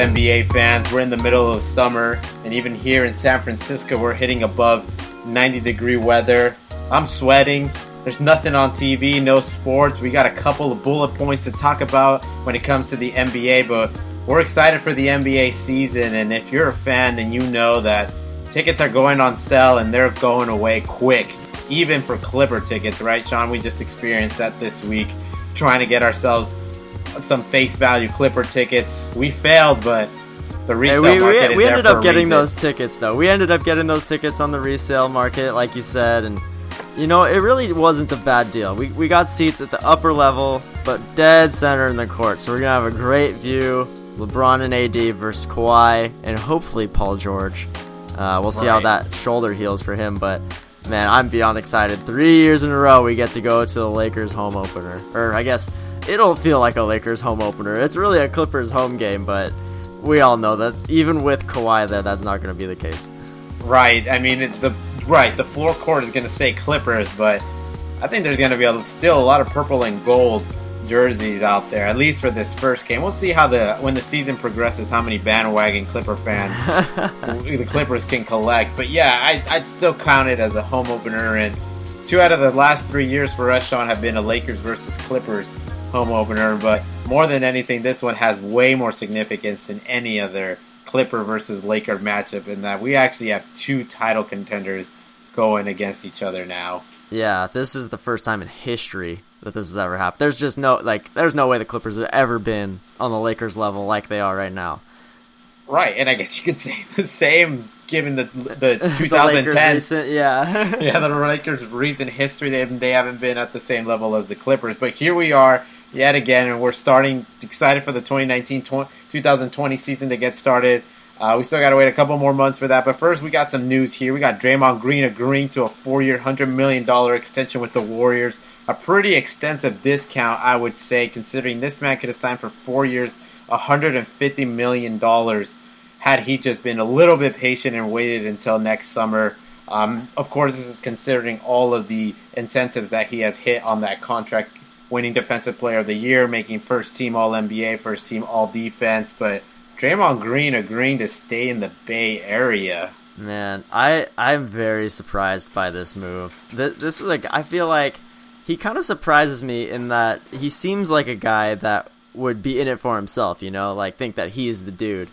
NBA fans? We're in the middle of summer, and even here in San Francisco, we're hitting above 90 degree weather. I'm sweating. There's nothing on TV, no sports. We got a couple of bullet points to talk about when it comes to the NBA, but we're excited for the NBA season. And if you're a fan, then you know that tickets are going on sale and they're going away quick, even for Clipper tickets, right, Sean? We just experienced that this week, trying to get ourselves some face value Clipper tickets. We failed, but the resale hey, we, market we, we ended up getting those tickets though. We ended up getting those tickets on the resale market, like you said, and you know, it really wasn't a bad deal. We, we got seats at the upper level, but dead center in the court. So we're going to have a great view. LeBron and AD versus Kawhi, and hopefully Paul George. Uh, we'll see right. how that shoulder heals for him, but man, I'm beyond excited. Three years in a row, we get to go to the Lakers home opener. Or I guess it'll feel like a Lakers home opener. It's really a Clippers home game, but we all know that even with Kawhi there, that's not going to be the case. Right. I mean, it, the right, the floor court is going to say Clippers, but I think there's going to be a, still a lot of purple and gold jerseys out there, at least for this first game. We'll see how the when the season progresses, how many bandwagon Clipper fans the Clippers can collect. But yeah, I, I'd still count it as a home opener. And two out of the last three years for us, Sean, have been a Lakers versus Clippers home opener. But more than anything, this one has way more significance than any other Clipper versus Laker matchup in that we actually have two title contenders going against each other now. Yeah, this is the first time in history that this has ever happened. There's just no like there's no way the Clippers have ever been on the Lakers level like they are right now. Right, and I guess you could say the same given the the 2010 the recent, yeah. yeah, the Lakers recent history they haven't, they haven't been at the same level as the Clippers, but here we are yet again and we're starting excited for the 2019 2020 season to get started. Uh, we still got to wait a couple more months for that. But first, we got some news here. We got Draymond Green agreeing to a four-year, hundred million dollar extension with the Warriors. A pretty extensive discount, I would say, considering this man could have signed for four years, hundred and fifty million dollars, had he just been a little bit patient and waited until next summer. Um, of course, this is considering all of the incentives that he has hit on that contract, winning Defensive Player of the Year, making first team All NBA, first team All Defense, but Draymond Green agreeing to stay in the Bay Area. Man, I I'm very surprised by this move. This, is like I feel like he kind of surprises me in that he seems like a guy that would be in it for himself, you know, like think that he's the dude.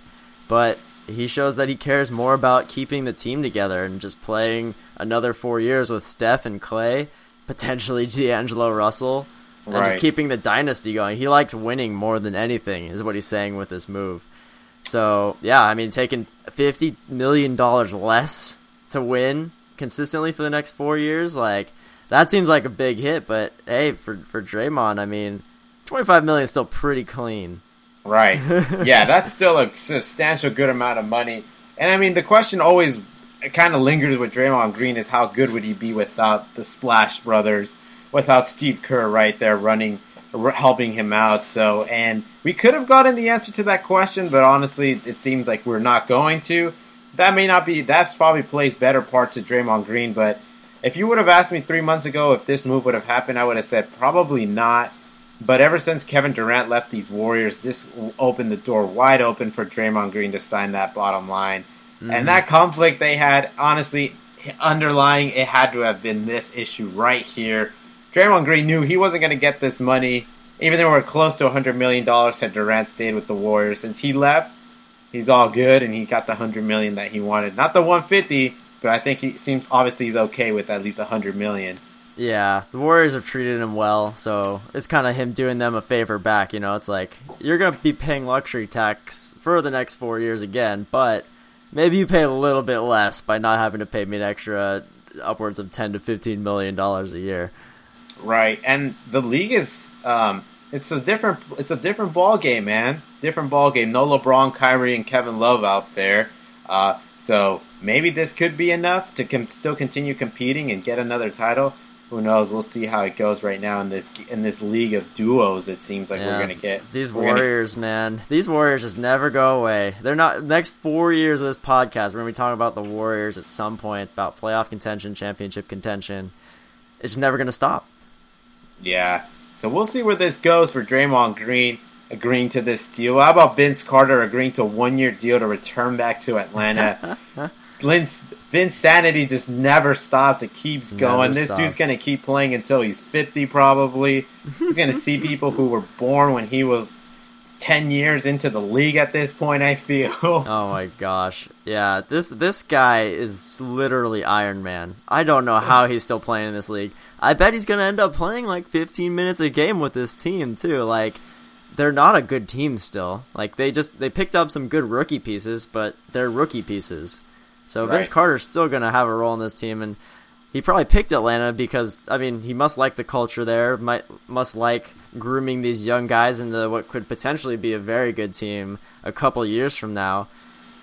But he shows that he cares more about keeping the team together and just playing another 4 years with Steph and Clay, potentially D'Angelo Russell, and right. just keeping the dynasty going. He likes winning more than anything is what he's saying with this move. So yeah, I mean, taking fifty million dollars less to win consistently for the next four years, like that seems like a big hit. But hey, for for Draymond, I mean, twenty five million is still pretty clean. Right. yeah, that's still a substantial good amount of money. And I mean, the question always kind of lingers with Draymond Green is how good would he be without the Splash Brothers, without Steve Kerr right there running helping him out. So, and we could have gotten the answer to that question, but honestly, it seems like we're not going to. That may not be. That's probably plays better parts of Draymond Green. But if you would have asked me three months ago if this move would have happened, I would have said probably not. But ever since Kevin Durant left these Warriors, this opened the door wide open for Draymond Green to sign that bottom line. Mm-hmm. And that conflict they had, honestly, underlying, it had to have been this issue right here Draymond Green knew he wasn't going to get this money, even though we're close to $100 million had Durant stayed with the Warriors. Since he left, he's all good, and he got the 100 million that he wanted. Not the 150 but I think he seems obviously he's okay with at least 100 million. Yeah, the Warriors have treated him well, so it's kind of him doing them a favor back. You know, it's like you're gonna be paying luxury tax for the next four years again, but maybe you pay a little bit less by not having to pay me an extra upwards of ten to fifteen million dollars a year. Right, and the league is um, it's a different it's a different ball game, man. Different ball game. No LeBron, Kyrie, and Kevin Love out there. Uh, so maybe this could be enough to com- still continue competing and get another title. Who knows? We'll see how it goes right now in this in this league of duos. It seems like yeah. we're gonna get these Warriors, gonna... man. These Warriors just never go away. They're not next four years of this podcast. We're gonna be talking about the Warriors at some point about playoff contention, championship contention. It's just never gonna stop. Yeah. So we'll see where this goes for Draymond Green. agreeing to this deal. How about Vince Carter agreeing to a one year deal to return back to Atlanta? Vince, Vince Sanity just never stops. It keeps going. Never this stops. dude's going to keep playing until he's 50, probably. He's going to see people who were born when he was 10 years into the league at this point, I feel. Oh my gosh. Yeah, this this guy is literally Iron Man. I don't know how he's still playing in this league. I bet he's going to end up playing like 15 minutes a game with this team too. Like they're not a good team still. Like they just they picked up some good rookie pieces, but they're rookie pieces. So right. Vince Carter's still going to have a role in this team, and he probably picked Atlanta because I mean he must like the culture there, might must like grooming these young guys into what could potentially be a very good team a couple years from now.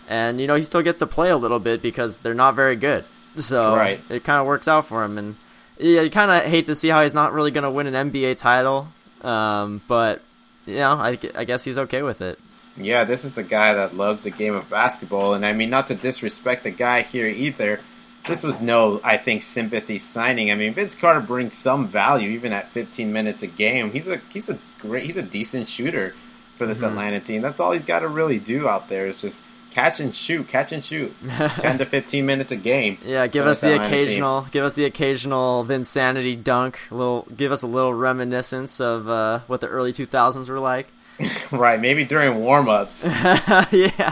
And you know he still gets to play a little bit because they're not very good, so right. it kind of works out for him. And yeah, you kind of hate to see how he's not really going to win an NBA title, um, but you know I, I guess he's okay with it. Yeah, this is a guy that loves the game of basketball, and I mean, not to disrespect the guy here either. This was no, I think, sympathy signing. I mean, Vince Carter brings some value even at 15 minutes a game. He's a he's a great he's a decent shooter for this mm-hmm. Atlanta team. That's all he's got to really do out there is just catch and shoot, catch and shoot, 10 to 15 minutes a game. Yeah, give us the occasional, team. give us the occasional Vinsanity dunk. A little, give us a little reminiscence of uh, what the early 2000s were like. right, maybe during warm-ups. yeah,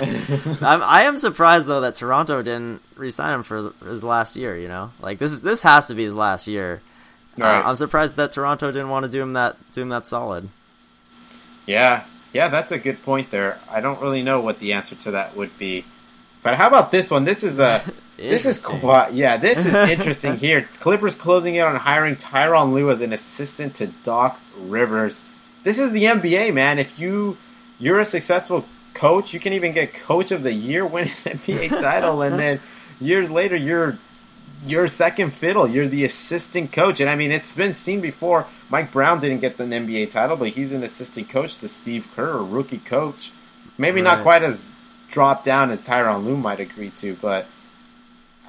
I'm, I am surprised though that Toronto didn't re-sign him for his last year. You know, like this is this has to be his last year. Uh, right. Uh, I'm surprised that Toronto didn't want to do him that do him that solid. Yeah, yeah, that's a good point there. I don't really know what the answer to that would be, but how about this one? This is a this is quite yeah, this is interesting here. Clippers closing in on hiring Tyronn Lue as an assistant to Doc Rivers this is the NBA, man. If you you're a successful coach, you can even get coach of the year, win an NBA title, and then years later you're you're second fiddle. You're the assistant coach, and I mean it's been seen before. Mike Brown didn't get the NBA title, but he's an assistant coach to Steve Kerr, a rookie coach. Maybe right. not quite as dropped down as Tyronn Lue might agree to, but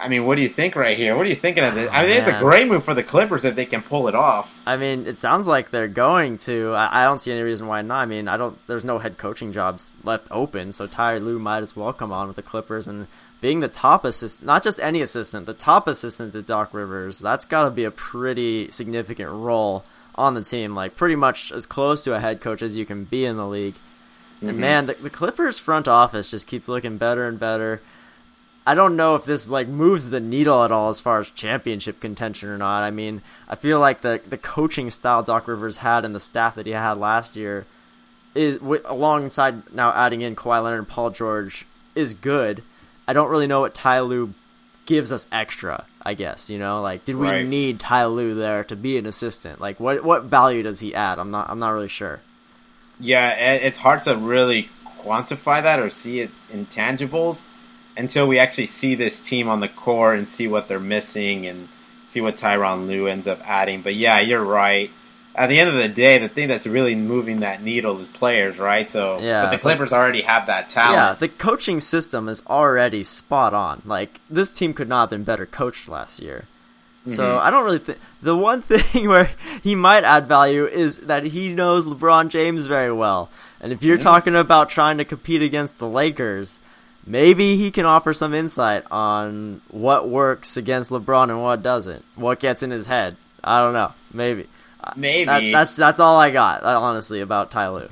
I mean, what do you think right here? What are you thinking of this? I mean, Man. it's a great move for the Clippers if they can pull it off. I mean, it sounds like they're going to. I, I don't see any reason why not. I mean, I don't. There's no head coaching jobs left open, so Ty Lue might as well come on with the Clippers and being the top assistant, not just any assistant, the top assistant to Doc Rivers. That's got to be a pretty significant role on the team. Like pretty much as close to a head coach as you can be in the league. Mm-hmm. And man, the, the Clippers front office just keeps looking better and better. I don't know if this like moves the needle at all as far as championship contention or not. I mean, I feel like the the coaching style Doc Rivers had and the staff that he had last year is alongside now adding in Kawhi Leonard and Paul George is good. I don't really know what Ty Lue gives us extra. I guess you know, like, did we right. need Ty Lue there to be an assistant? Like, what what value does he add? I'm not I'm not really sure. Yeah, it's hard to really quantify that or see it in tangibles until we actually see this team on the court and see what they're missing and see what Tyronn Lue ends up adding. But yeah, you're right. At the end of the day, the thing that's really moving that needle is players, right? So, yeah, but the Clippers like, already have that talent. Yeah, the coaching system is already spot on. Like this team could not have been better coached last year. Mm-hmm. So I don't really think the one thing where he might add value is that he knows LeBron James very well. And if you're mm-hmm. talking about trying to compete against the Lakers, maybe he can offer some insight on what works against LeBron and what doesn't. What gets in his head. I don't know. Maybe. Maybe that, that's that's all I got uh, honestly about Ty Lue.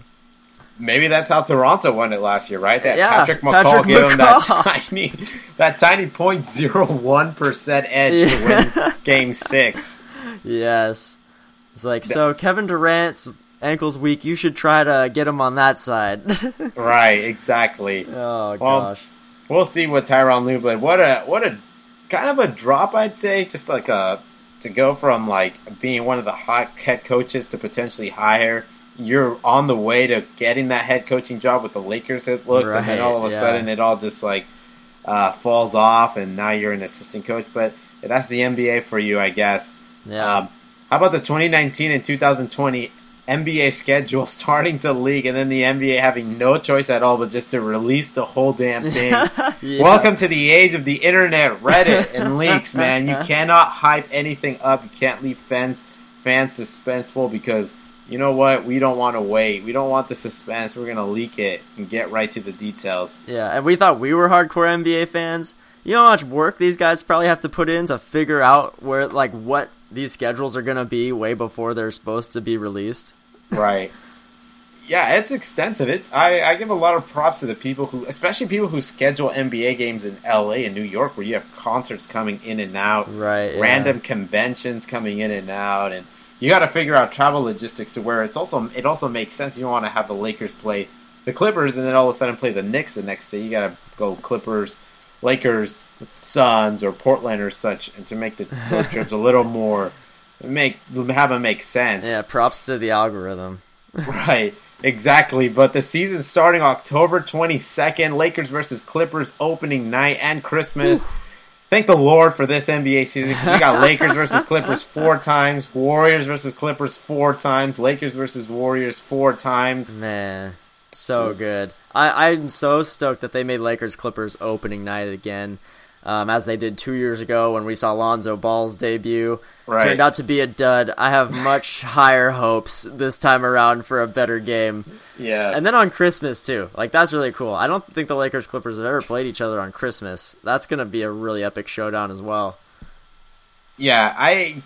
Maybe that's how Toronto won it last year, right? That yeah, Patrick McCaw Patrick gave McCaw. him that tiny, that tiny point zero one percent edge yeah. to win Game Six. Yes, it's like so. Kevin Durant's ankle's weak, you should try to get him on that side. right, exactly. Oh well, gosh. We'll see what Tyronn Lue, but what a what a kind of a drop, I'd say. Just like a to go from like being one of the hot head coaches to potentially hire. You're on the way to getting that head coaching job with the Lakers. It looked, right, and then all of a yeah. sudden it all just like uh, falls off, and now you're an assistant coach. But that's the NBA for you, I guess. Yeah. Um, how about the 2019 and 2020 NBA schedule starting to leak, and then the NBA having no choice at all but just to release the whole damn thing. yeah. Welcome to the age of the internet, Reddit, and leaks, man. You cannot hype anything up. You can't leave fans fans suspenseful because you know what? We don't want to wait. We don't want the suspense. We're gonna leak it and get right to the details. Yeah, and we thought we were hardcore NBA fans. You know how much work these guys probably have to put in to figure out where, like, what these schedules are gonna be way before they're supposed to be released. Right. yeah, it's extensive. It's I, I give a lot of props to the people who, especially people who schedule NBA games in LA and New York, where you have concerts coming in and out, Right. yeah. random conventions coming in and out, and you got to figure out travel logistics to where it's also it also makes sense. You want to have the Lakers play the Clippers and then all of a sudden play the Knicks the next day. You got to go Clippers, Lakers, Suns, or Portland or such, and to make the trips a little more make have them make sense. Yeah, props to the algorithm. Right, exactly. But the season starting October 22nd. Lakers versus Clippers opening night and Christmas. Thank the Lord for this NBA season 'cause we got Lakers versus Clippers four times, Warriors versus Clippers four times, Lakers versus Warriors four times. Man, so mm. good. I, I'm so stoked that they made Lakers Clippers opening night again, um, as they did two years ago when we saw Lonzo Ball's debut. Right. Turned out to be a dud. I have much higher hopes this time around for a better game. Yeah. And then on Christmas too. Like that's really cool. I don't think the Lakers Clippers have ever played each other on Christmas. That's gonna be a really epic showdown as well. yeah, I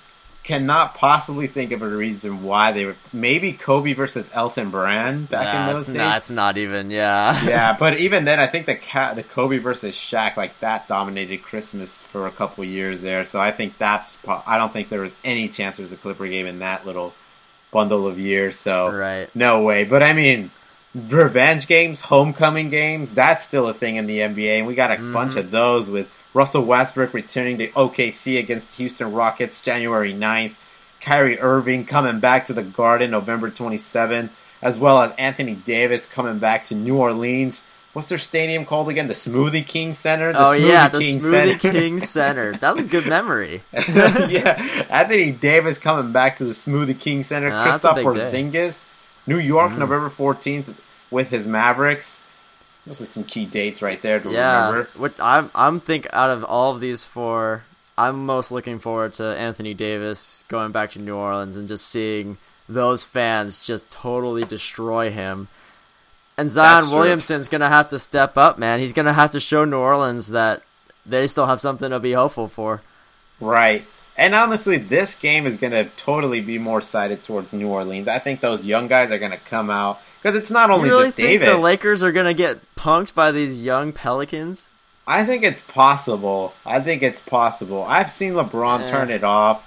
cannot possibly think of a reason why they would. Maybe Kobe versus Elton Brand back in That's, those days. that's not even yeah. yeah, but even then, I think the cat, the Kobe versus Shaq, like that dominated Christmas for a couple years there. So I think that's. po- I don't think there was any chance there was a Clipper game in that little bundle of years. So Right. no way. But I mean, revenge games, homecoming games, that's still a thing in the NBA, and we got a bunch mm-hmm. of those with Russell Westbrook returning to OKC against Houston Rockets January 9th, Kyrie Irving coming back to the Garden November 27th, as well as Anthony Davis coming back to New Orleans. What's their stadium called again? The Smoothie King Center. The oh yeah, the King Smoothie Center. King Center. That's a good memory. yeah, Anthony Davis coming back to the Smoothie King Center. Yeah, that's a Kristaps big day. Mm. Porzingis, New York, November fourteenth, with his Mavericks. Those are some key dates right there to Yeah, remember. what I'm I'm think out of all of these four, I'm most looking forward to Anthony Davis going back to New Orleans and just seeing those fans just totally destroy him. And Zion That's true. Williamson's gonna have to step up, man. He's gonna have to show New Orleans that they still have something to be hopeful for. Right. And honestly, this game is going to totally be more sided towards New Orleans. I think those young guys are going to come out because it's not only You really just think Davis. the Lakers are gonna get punked by these young Pelicans? I think it's possible. I think it's possible. I've seen LeBron Eh. turn it off,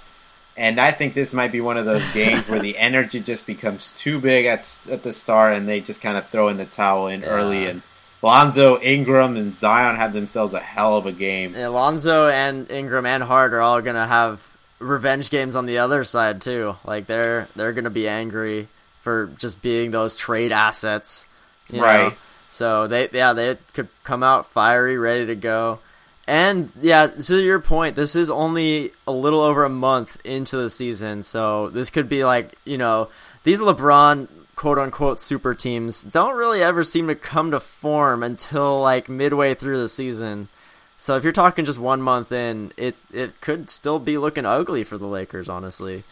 and I think this might be one of those games where the energy just becomes too big at at the start, and they just kind of throw in the towel in early. And Lonzo, Ingram, and Zion have themselves a hell of a game. Alonzo and Ingram and Hart are all gonna have revenge games on the other side too. Like they're they're gonna be angry for just being those trade assets, you Right. Know? So they yeah they could come out fiery, ready to go. And yeah, to your point, this is only a little over a month into the season, so this could be like you know these LeBron quote unquote super teams don't really ever seem to come to form until like midway through the season. So if you're talking just one month in, it it could still be looking ugly for the Lakers, honestly.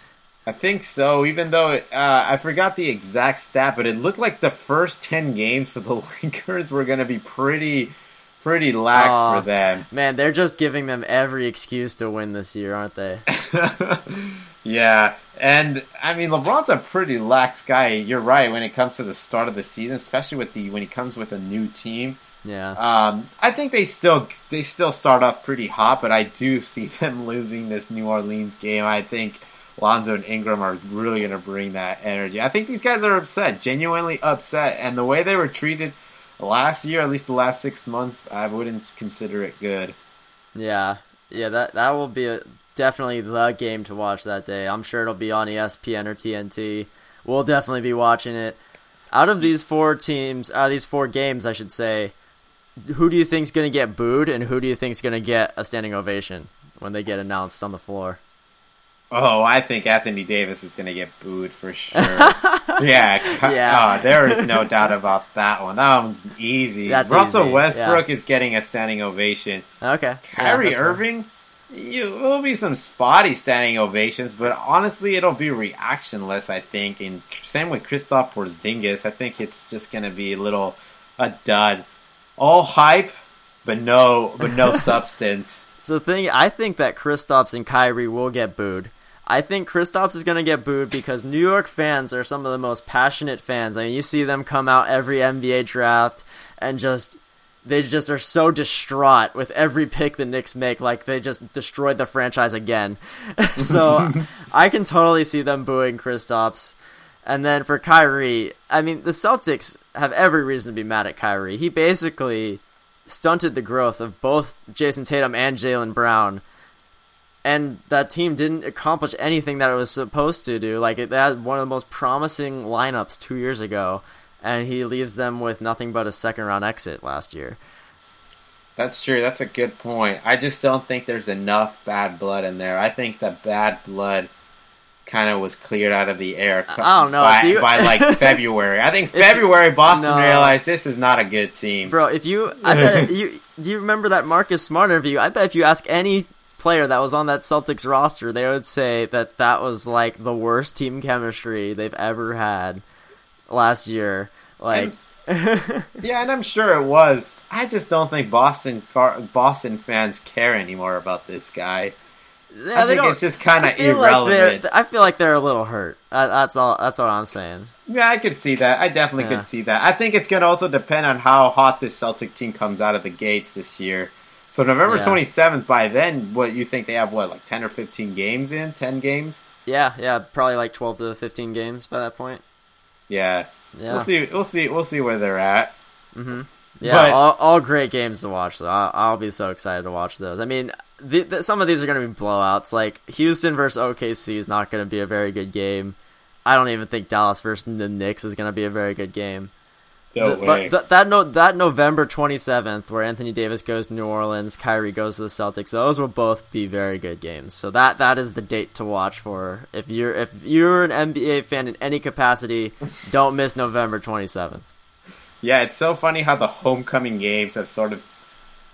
I think so. Even though uh, I forgot the exact stat, but it looked like the first ten games for the Lakers were going to be pretty, pretty lax Aw. for them. Man, they're just giving them every excuse to win this year, aren't they? yeah, and I mean LeBron's a pretty lax guy. You're right when it comes to the start of the season, especially with the when he comes with a new team. Yeah. Um, I think they still they still start off pretty hot, but I do see them losing this New Orleans game. I think Lonzo and Ingram are really going to bring that energy. I think these guys are upset, genuinely upset, and the way they were treated last year, at least the last six months, I wouldn't consider it good. Yeah, yeah, that that will be a, definitely the game to watch that day. I'm sure it'll be on ESPN or TNT. We'll definitely be watching it. Out of these four teams, out of these four games, I should say, who do you think's going to get booed, and who do you think's going to get a standing ovation when they get announced on the floor? Oh, I think Anthony Davis is going to get booed for sure. yeah, Yeah. oh, there is no doubt about that one. That one's easy. That's Russell easy, Westbrook is getting a standing ovation. Okay, Yeah, Kyrie fair. Irving, You, it'll be some spotty standing ovations, but honestly, it'll be reactionless. I think, and same with Kristaps Porzingis. I think it's just gonna be a little a dud, all hype, but no, but no substance. So the thing, I think that Kristaps and Kyrie will get booed. I think Kristaps is going to get booed because New York fans are some of the most passionate fans. I mean, you see them come out every NBA draft and just they just are so distraught with every pick the Knicks make, like they just destroyed the franchise again. so I can totally see them booing Kristaps. And then for Kyrie, I mean, the Celtics have every reason to be mad at Kyrie. He basically stunted the growth of both Jayson Tatum and Jaylen Brown and that team didn't accomplish anything that it was supposed to do. Like it had one of the most promising lineups two years ago, and he leaves them with nothing but a second round exit last year. That's true. That's a good point. I just don't think there's enough bad blood in there. I think the bad blood kind of was cleared out of the air. I don't know by, you... by like February. I think February Boston no. realized this is not a good team, bro. If you, I bet you, do you remember that Marcus Smart interview? I bet if you ask any player that was on that Celtics roster, they would say that that was like the worst team chemistry they've ever had last year. Like, and, yeah, and I'm sure it was. I just don't think Boston Boston fans care anymore about this guy. Yeah, I think it's just kind of irrelevant. Like I feel like they're a little hurt. that's all. That's what I'm saying. Yeah, I could see that. I definitely yeah. could see that. I think it's going to also depend on how hot this Celtic team comes out of the gates this year. So November twenty yeah. seventh. By then, what you think they have? What like ten or fifteen games in? Ten games? Yeah, yeah, probably like twelve to fifteen games by that point. Yeah, yeah. So we'll see. We'll see. We'll see where they're at. Mm-hmm. Yeah, but, all, all great games to watch. So I'll, I'll, be so excited to watch those. I mean, the, the, some of these are going to be blowouts. Like Houston versus OKC is not going to be a very good game. I don't even think Dallas versus the Knicks is going to be a very good game. No the, way. But th- that no, that November twenty seventh, where Anthony Davis goes to New Orleans, Kyrie goes to the Celtics. Those will both be very good games. So that that is the date to watch for. If you're if you're an NBA fan in any capacity, don't miss November twenty seventh. Yeah, it's so funny how the homecoming games have sort of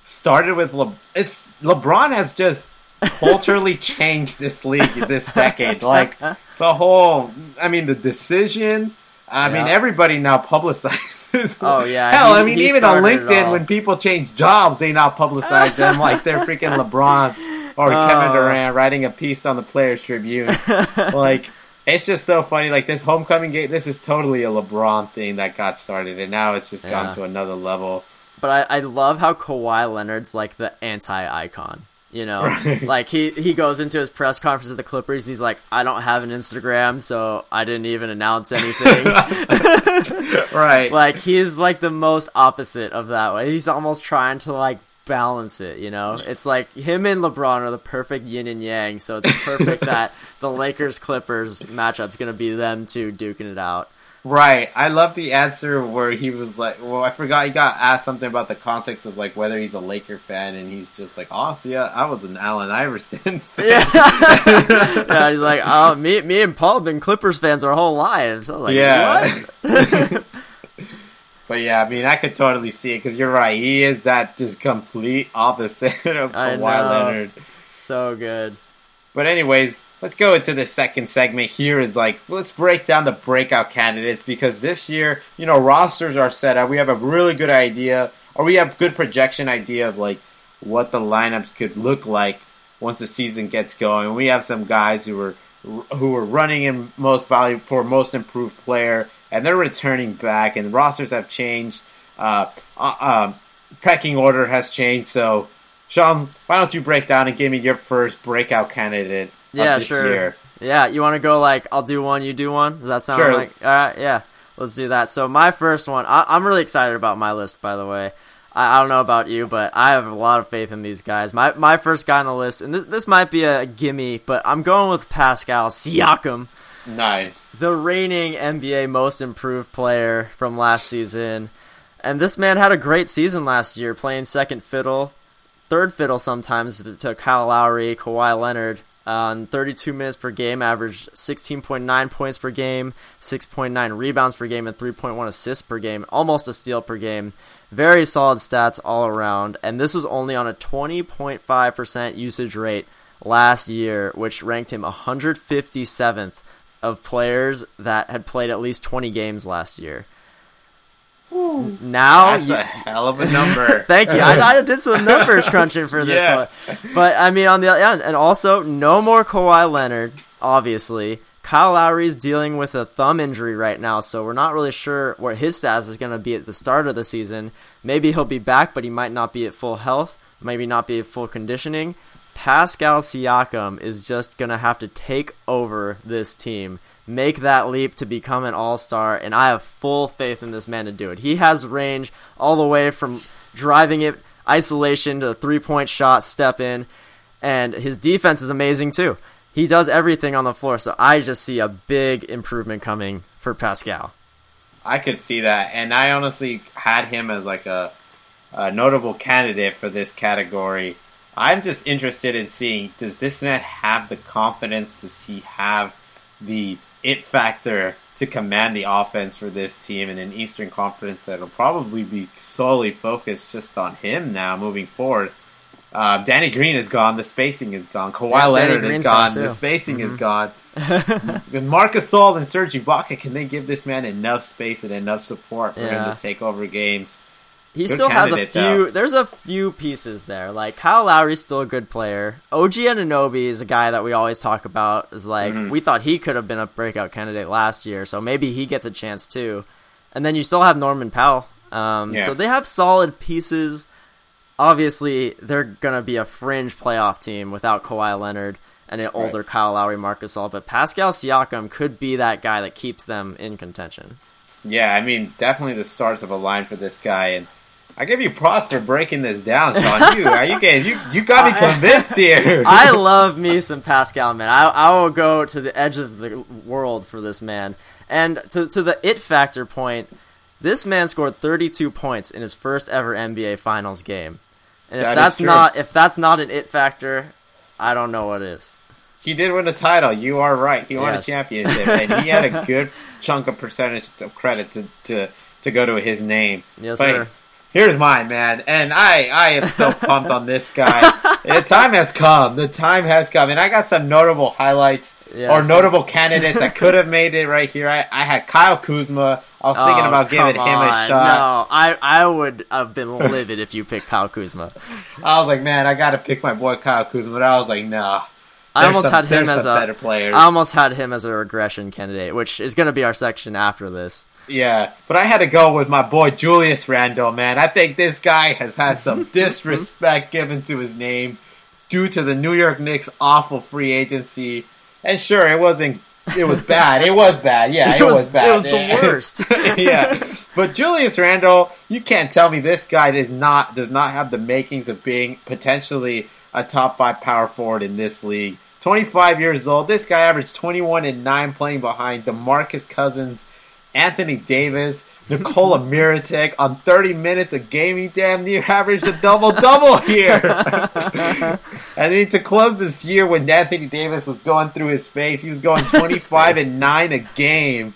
started with Le- it's LeBron has just culturally changed this league this decade. Like the whole, I mean, the decision. I yeah. mean, everybody now publicizes Oh yeah. Hell, he, I mean, even on LinkedIn, when people change jobs, they not publicize them like they're freaking LeBron or uh, Kevin Durant writing a piece on the Players Tribune. like, it's just so funny. Like this homecoming game, this is totally a LeBron thing that got started, and now it's just gone to another level. But I, I love how Kawhi Leonard's like the anti-icon. You know, right. like he he goes into his press conference at the Clippers. He's like, I don't have an Instagram, so I didn't even announce anything. right. Like he's like the most opposite of that way. He's almost trying to like balance it. You know, it's like him and LeBron are the perfect yin and yang. So it's perfect that the Lakers Clippers matchup's gonna be them two duking it out. Right. I love the answer where he was like, well, I forgot he got asked something about the context of like whether he's a Laker fan, and he's just like, oh, see, I was an Allen Iverson fan. Yeah. yeah, he's like, oh, me, me and Paul have been Clippers fans our whole lives. Like, yeah. but yeah, I mean, I could totally see it because you're right. He is that just complete opposite of Kawhi Leonard. So good. But anyways, let's go into the second segment here is like let's break down the breakout candidates because this year you know rosters are set up. We have a really good idea or we have good projection idea of like what the lineups could look like once the season gets going. We have some guys who are who are running in most value for most improved player and they're returning back and rosters have changed. Uh, uh, uh, pecking order has changed. So Sean, why don't you break down and give me your first breakout candidate yeah, sure. Year. Yeah, you want to go like I'll do one, you do one. Does that sound sure. like? All right, yeah, let's do that. So my first one, I, am really excited about my list. By the way, I, I, don't know about you, but I have a lot of faith in these guys. My my first guy on the list, and th- this might be a gimme, but I'm going with Pascal Siakam. Nice. The reigning NBA Most Improved Player from last season, and this man had a great season last year, playing second fiddle, third fiddle sometimes to Kyle Lowry, Kawhi Leonard on 32 minutes per game, averaged 16.9 points per game, 6.9 rebounds per game, and 3.1 assists per game, almost a steal per game. Very solid stats all around, and this was only on a 20.5% usage rate last year, which ranked him 157th of players that had played at least 20 games last year. Now That's you, a hell of a number. thank you. I, I, did some numbers crunching for this yeah. one, but I mean on the end, and also no more Kawhi Leonard. Obviously, Kyle Lowry's dealing with a thumb injury right now, so we're not really sure what his status is going to be at the start of the season. Maybe he'll be back, but he might not be at full health. Maybe not be at full conditioning. Pascal Siakam is just going to have to take over this team make that leap to become an all star, and I have full faith in this man to do it. He has range all the way from driving it isolation to three point shot, step in, and his defense is amazing too. He does everything on the floor, so I just see a big improvement coming for Pascal. I could see that, and I honestly had him as like a, a notable candidate for this category. I'm just interested in seeing does this man have the confidence? Does he have the it factor to command the offense for this team in an Eastern Conference that'll probably be solely focused just on him now moving forward. Uh, Danny Green is gone. The spacing is gone. Kawhi yeah, Leonard is gone. gone the spacing mm-hmm. is gone. and Marcus Gasol and Serge Ibaka, can they give this man enough space and enough support for yeah. him to take over games? He good still has a few. Though. There's a few pieces there. Like Kyle Lowry's still a good player. OG Anunoby is a guy that we always talk about. Is like mm-hmm. we thought he could have been a breakout candidate last year, so maybe he gets a chance too. And then you still have Norman Powell. Um, yeah. So they have solid pieces. Obviously, they're gonna be a fringe playoff team without Kawhi Leonard and an older right. Kyle Lowry, Marc All. But Pascal Siakam could be that guy that keeps them in contention. Yeah, I mean, definitely the stars of a line for this guy, and I give you props for breaking this down, Sean. You, you guys, you, you got me convinced here. I love me some Pascal, man. I, I will go to the edge of the world for this man. And to to the it factor point, this man scored 32 points in his first ever NBA Finals game. And if that that's not if that's not an it factor, I don't know what is. He did win a title. You are right. He won yes. a championship, and he had a good chunk of percentage of credit to to, to go to his name. Yes, but sir. Here's mine, man, and I I am so pumped on this guy. the time has come. The time has come, and I got some notable highlights yes, or notable candidates that could have made it right here. I, I had Kyle Kuzma. I was thinking oh, about giving him a shot. No, I I would have been livid if you picked Kyle Kuzma. I was like, man, I got to pick my boy Kyle Kuzma, but I was like, no. I almost some, had him as a. I almost had him as a regression candidate, which is going to be our section after this. Yeah, but I had to go with my boy Julius Randle, man. I think this guy has had some disrespect given to his name due to the New York Knicks' awful free agency. And sure, it wasn't. It was bad. It was bad. Yeah, it, it was, was, bad. It was the worst. yeah, but Julius Randle, you can't tell me this guy does not does not have the makings of being potentially a top five power forward in this league. Twenty five years old. This guy averaged twenty one and nine playing behind DeMarcus Cousins Anthony Davis, Nikola Mirotic on 30 minutes a game. He damn near averaged a double double here. I mean, to close this year when Anthony Davis was going through his phase, he was going 25 and 9 a game.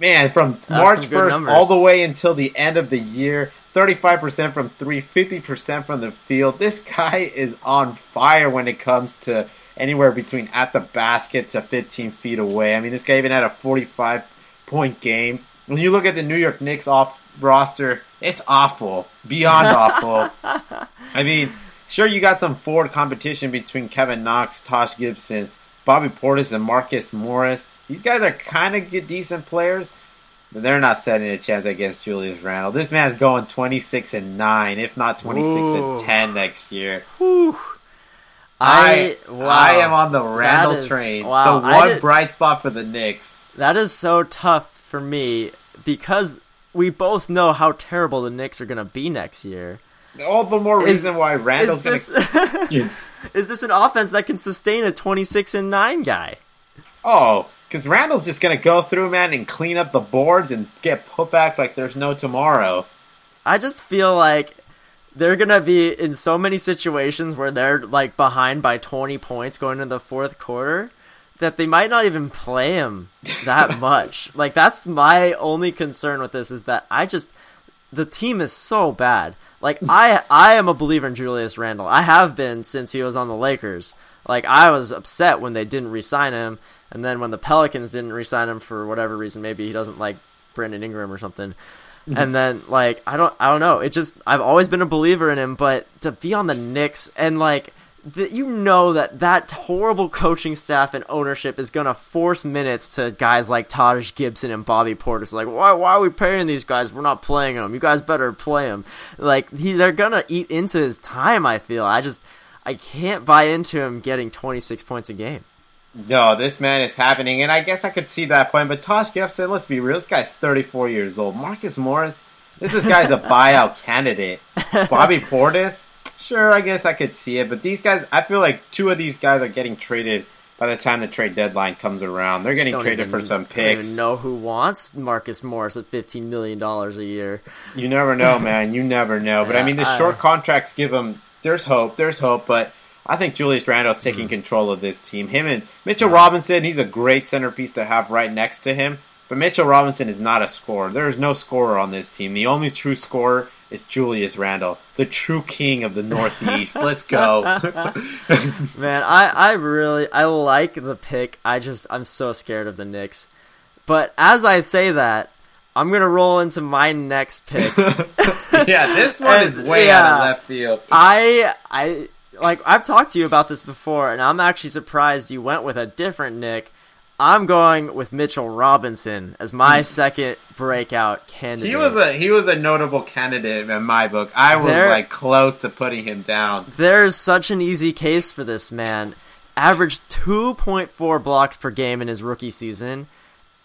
Man, from That's March 1st all the way until the end of the year, 35% from three, 50% from the field. This guy is on fire when it comes to anywhere between at the basket to 15 feet away. I mean, this guy even had a 45 point game. When you look at the New York Knicks off roster, it's awful, beyond awful. I mean, sure you got some forward competition between Kevin Knox, Taj Gibson, Bobby Portis, and Marcus Morris. These guys are kind of decent players, but they're not setting a chance against Julius Randle. This man's going twenty six and nine, if not twenty six and ten next year. Whew. I I, wow. I am on the Randle is, train. Wow. The one bright spot for the Knicks. That is so tough for me because we both know how terrible the Knicks are going to be next year. All the more reason is, why Randle's going to. Is this an offense that can sustain a 26 and 9 guy? Oh, because Randle's just going to go through, man, and clean up the boards and get putbacks like there's no tomorrow. I just feel like they're gonna be in so many situations where they're like behind by 20 points going into the fourth quarter that they might not even play him that much. like that's my only concern with this is that I just the team is so bad. Like I I am a believer in Julius Randle. I have been since he was on the Lakers. Like I was upset when they didn't re-sign him, and then when the Pelicans didn't re-sign him for whatever reason, maybe he doesn't like Brandon Ingram or something. Mm-hmm. and then like I don't I don't know. It just I've always been a believer in him, but to be on the Knicks and like that you know that that horrible coaching staff and ownership is gonna force minutes to guys like Taj Gibson and Bobby Portis. Like, why why are we paying these guys? We're not playing them. You guys better play them. Like he, they're gonna eat into his time. I feel. I just I can't buy into him getting 26 points a game. No, this man is happening, and I guess I could see that point. But Taj Gibson, let's be real, this guy's 34 years old. Marcus Morris, this is guy's a buyout candidate. Bobby Portis Sure, I guess I could see it, but these guys, I feel like two of these guys are getting traded by the time the trade deadline comes around. They're getting traded even, for some picks. Don't know who wants Marcus Morris at fifteen million dollars a year. You never know, man. You never know. But yeah, I mean, the I, short contracts give them. There's hope. There's hope, but. I think Julius Randle's taking mm-hmm. control of this team. Him and Mitchell Robinson, he's a great centerpiece to have right next to him. But Mitchell Robinson is not a scorer. There is no scorer on this team. The only true scorer is Julius Randle, the true king of the Northeast. Let's go. Man, I, I really I like the pick. I just I'm so scared of the Knicks. But as I say that, I'm gonna roll into my next pick. yeah, this one and, is way yeah, out of left field. I I like I've talked to you about this before, and I'm actually surprised you went with a different Knick. I'm going with Mitchell Robinson as my hmm. second breakout candidate. He was a he was a notable candidate in my book. I was there, like close to putting him down. There's such an easy case for this man. Averaged 2.4 blocks per game in his rookie season,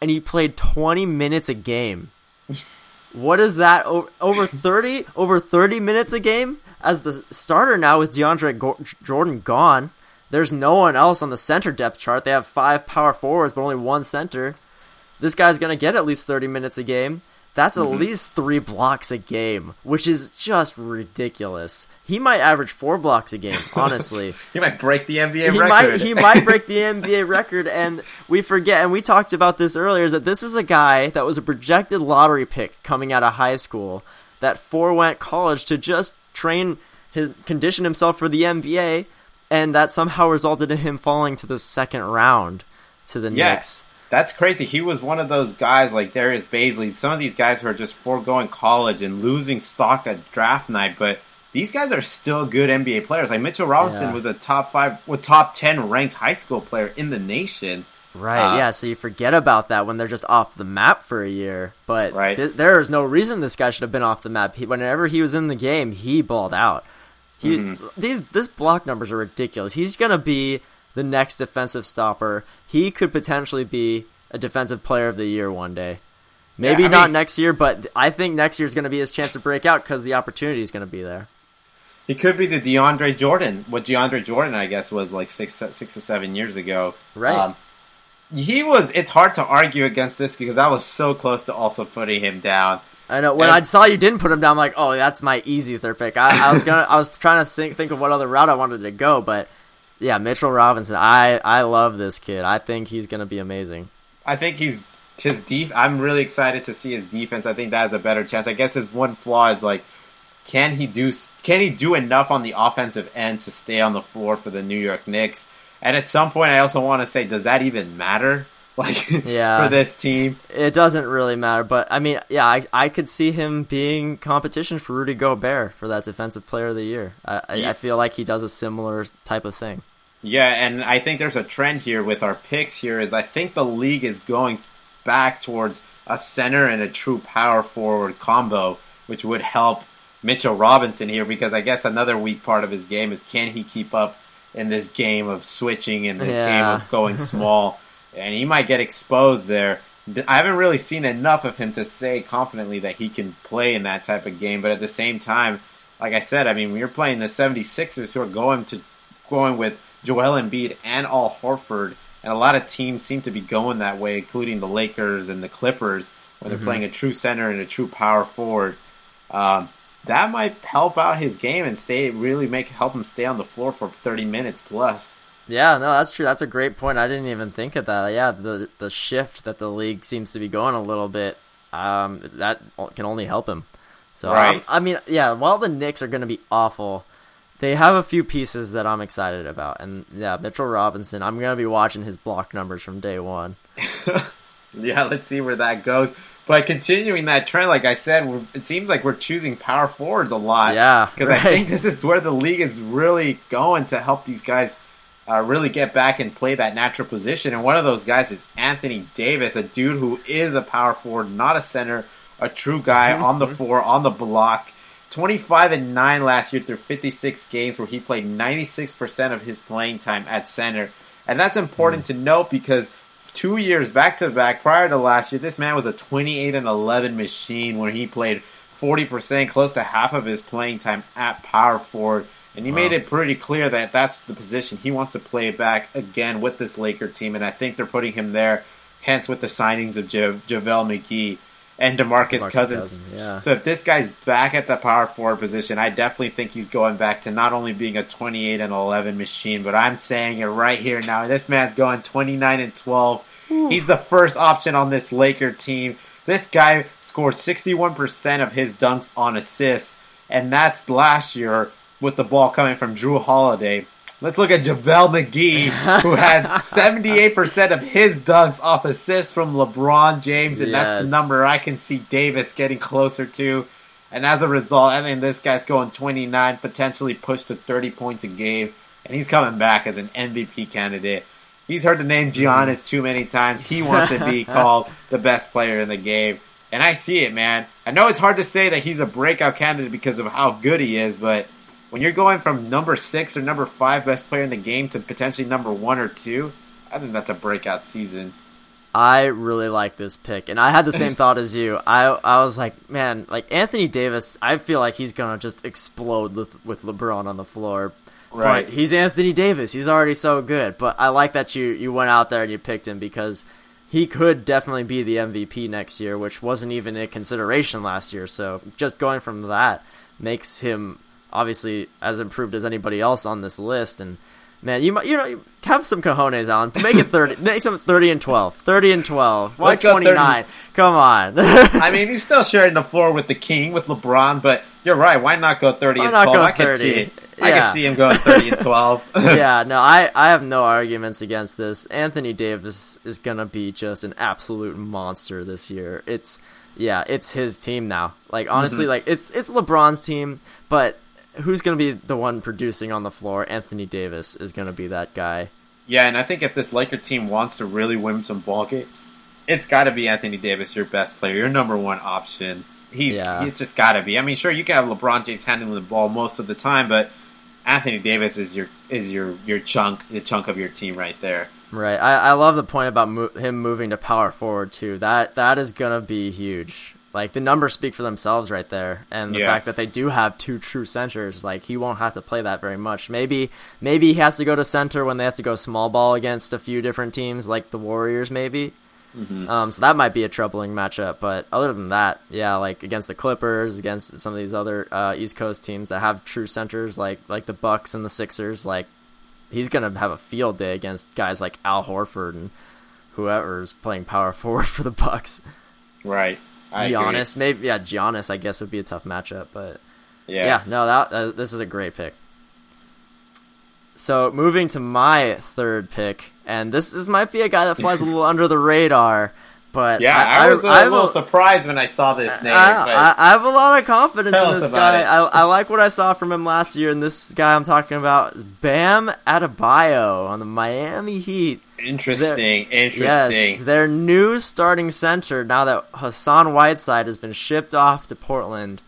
and he played 20 minutes a game. what is that? Over 30 over 30 minutes a game as the starter now with DeAndre Jordan gone. There's no one else on the center depth chart. They have five power forwards, but only one center. This guy's going to get at least 30 minutes a game. That's mm-hmm. at least three blocks a game, which is just ridiculous. He might average four blocks a game, honestly. he might break the NBA he record. Might, he might break the NBA record, and we forget, and we talked about this earlier, is that this is a guy that was a projected lottery pick coming out of high school that forewent college to just train, his, condition himself for the NBA, and that somehow resulted in him falling to the second round to the yeah, Knicks. That's crazy. He was one of those guys like Darius Bazley. Some of these guys who are just foregoing college and losing stock at draft night, but these guys are still good NBA players. Like Mitchell Robinson yeah. was a top five, well, top ten ranked high school player in the nation. Right. Uh, yeah. So you forget about that when they're just off the map for a year. But right. th- there is no reason this guy should have been off the map. He, whenever he was in the game, he balled out. He mm-hmm. these this block numbers are ridiculous. He's gonna be the next defensive stopper. He could potentially be a defensive player of the year one day. Maybe yeah, not mean, next year, but I think next year is going to be his chance to break out because the opportunity is going to be there. He could be the DeAndre Jordan, what DeAndre Jordan, I guess, was like six, six to seven years ago. Right. Um, he was. It's hard to argue against this because I was so close to also putting him down. I know. When and, I saw you didn't put him down, I'm like, oh, that's my easy third pick. I, I was gonna, I was trying to think, think of what other route I wanted to go, but yeah, Mitchell Robinson. I, I love this kid. I think he's gonna be amazing. I think he's his deep. I'm really excited to see his defense. I think that has a better chance. I guess his one flaw is like, can he do, can he do enough on the offensive end to stay on the floor for the New York Knicks? And at some point, I also want to say, does that even matter? like yeah. for this team. It doesn't really matter, but I mean, yeah, I, I could see him being competition for Rudy Gobert for that Defensive Player of the Year. I, yeah. I feel like he does a similar type of thing. Yeah, and I think there's a trend here with our picks here is I think the league is going back towards a center and a true power forward combo, which would help Mitchell Robinson here because I guess another weak part of his game is can he keep up in this game of switching in this yeah. game of going small and he might get exposed there. I haven't really seen enough of him to say confidently that he can play in that type of game, but at the same time, like I said, I mean, when you're playing the 76ers who are going to going with Joel Embiid and Al Horford, and a lot of teams seem to be going that way, including the Lakers and the Clippers, when they're mm-hmm. playing a true center and a true power forward. Um, that might help out his game and stay really make help him stay on the floor for 30 minutes plus. Yeah, no, that's true. That's a great point. I didn't even think of that. Yeah, the the shift that the league seems to be going a little bit, um, that can only help him. So right. I mean, yeah, while the Knicks are going to be awful, they have a few pieces that I'm excited about, and yeah, Mitchell Robinson. I'm going to be watching his block numbers from day one. yeah, let's see where that goes. But continuing that trend, like I said, it seems like we're choosing power forwards a lot. Yeah, because right. I think this is where the league is really going to help these guys uh, really get back and play that natural position. And one of those guys is Anthony Davis, a dude who is a power forward, not a center, a true guy on the floor, on the block. 25 and 9 last year through 56 games where he played 96% of his playing time at center. And that's important mm. to note because two years back to back prior to last year, this man was a 28 and 11 machine where he played 40%, close to half of his playing time at power forward. And he wow. made it pretty clear that that's the position he wants to play back again with this Laker team. And I think they're putting him there, hence with the signings of ja- JaVale McGee and DeMarcus, DeMarcus Cousins. Cousin, yeah. So if this guy's back at the power forward position, I definitely think he's going back to not only being a 28 and 11 machine, but I'm saying it right here now. This man's going 29 and 12. Ooh. He's the first option on this Laker team. This guy scored 61% of his dunks on assists, and that's last year with the ball coming from Jrue Holiday. Let's look at JaVale McGee, who had 78% of his dunks off assists from LeBron James, and yes. that's the number I can see Davis getting closer to. And as a result, I mean, this guy's going 29, potentially pushed to 30 points a game, and he's coming back as an MVP candidate. He's heard the name mm. Giannis too many times. He wants to be called the best player in the game. And I see it, man. I know it's hard to say that he's a breakout candidate because of how good he is, but when you're going from number six or number five best player in the game to potentially number one or two, I think that's a breakout season. I really like this pick, and I had the same thought as you. I I was like, man, like Anthony Davis, I feel like he's gonna just explode with, with LeBron on the floor. Right. But he's Anthony Davis. He's already so good. But I like that you you went out there and you picked him because he could definitely be the MVP next year, which wasn't even a consideration last year. So just going from that makes him obviously as improved as anybody else on this list. And man, you you know have some cojones, Alan. Make it thirty. make some thirty and twelve. Thirty and twelve. Why twenty nine? Come on. I mean, he's still sharing the floor with the king with LeBron, but you're right. Why not go thirty Why and twelve? I can see it. Yeah. I can see him going thirty and twelve. yeah, no, I, I have no arguments against this. Anthony Davis is gonna be just an absolute monster this year. It's yeah, it's his team now. Like honestly, mm-hmm. like it's it's LeBron's team, but who's going to be the one producing on the floor? Anthony Davis is going to be that guy. Yeah, and I think if this Laker team wants to really win some ball games, it's got to be Anthony Davis, your best player, your number one option. He's yeah. he's just got to be. I mean, sure, you can have LeBron James handling the ball most of the time, but Anthony Davis is your is your your chunk, the chunk of your team right there. Right. I, I love the point about mo- him moving to power forward too. That that is gonna be huge. Like the numbers speak for themselves right there, and the yeah. fact that they do have two true centers, like he won't have to play that very much. Maybe maybe he has to go to center when they have to go small ball against a few different teams, like the Warriors, maybe. Mm-hmm. Um, so that might be a troubling matchup. But other than that, yeah, like against the Clippers, against some of these other uh, East Coast teams that have true centers, like like the Bucks and the Sixers, like he's gonna have a field day against guys like Al Horford and whoever's playing power forward for the Bucks. Right. I Giannis, agree. maybe yeah, Giannis. I guess would be a tough matchup, but yeah, yeah no, that uh, this is a great pick. So moving to my third pick, and this this might be a guy that flies a little under the radar, but yeah, I, I was a I, little surprised when I saw this uh, name. I, I have a lot of confidence in this guy. I, like what I saw from him last year, and this guy I'm talking about is Bam Adebayo on the Miami Heat. Interesting, interesting. Yes, their new starting center now that Hassan Whiteside has been shipped off to Portland.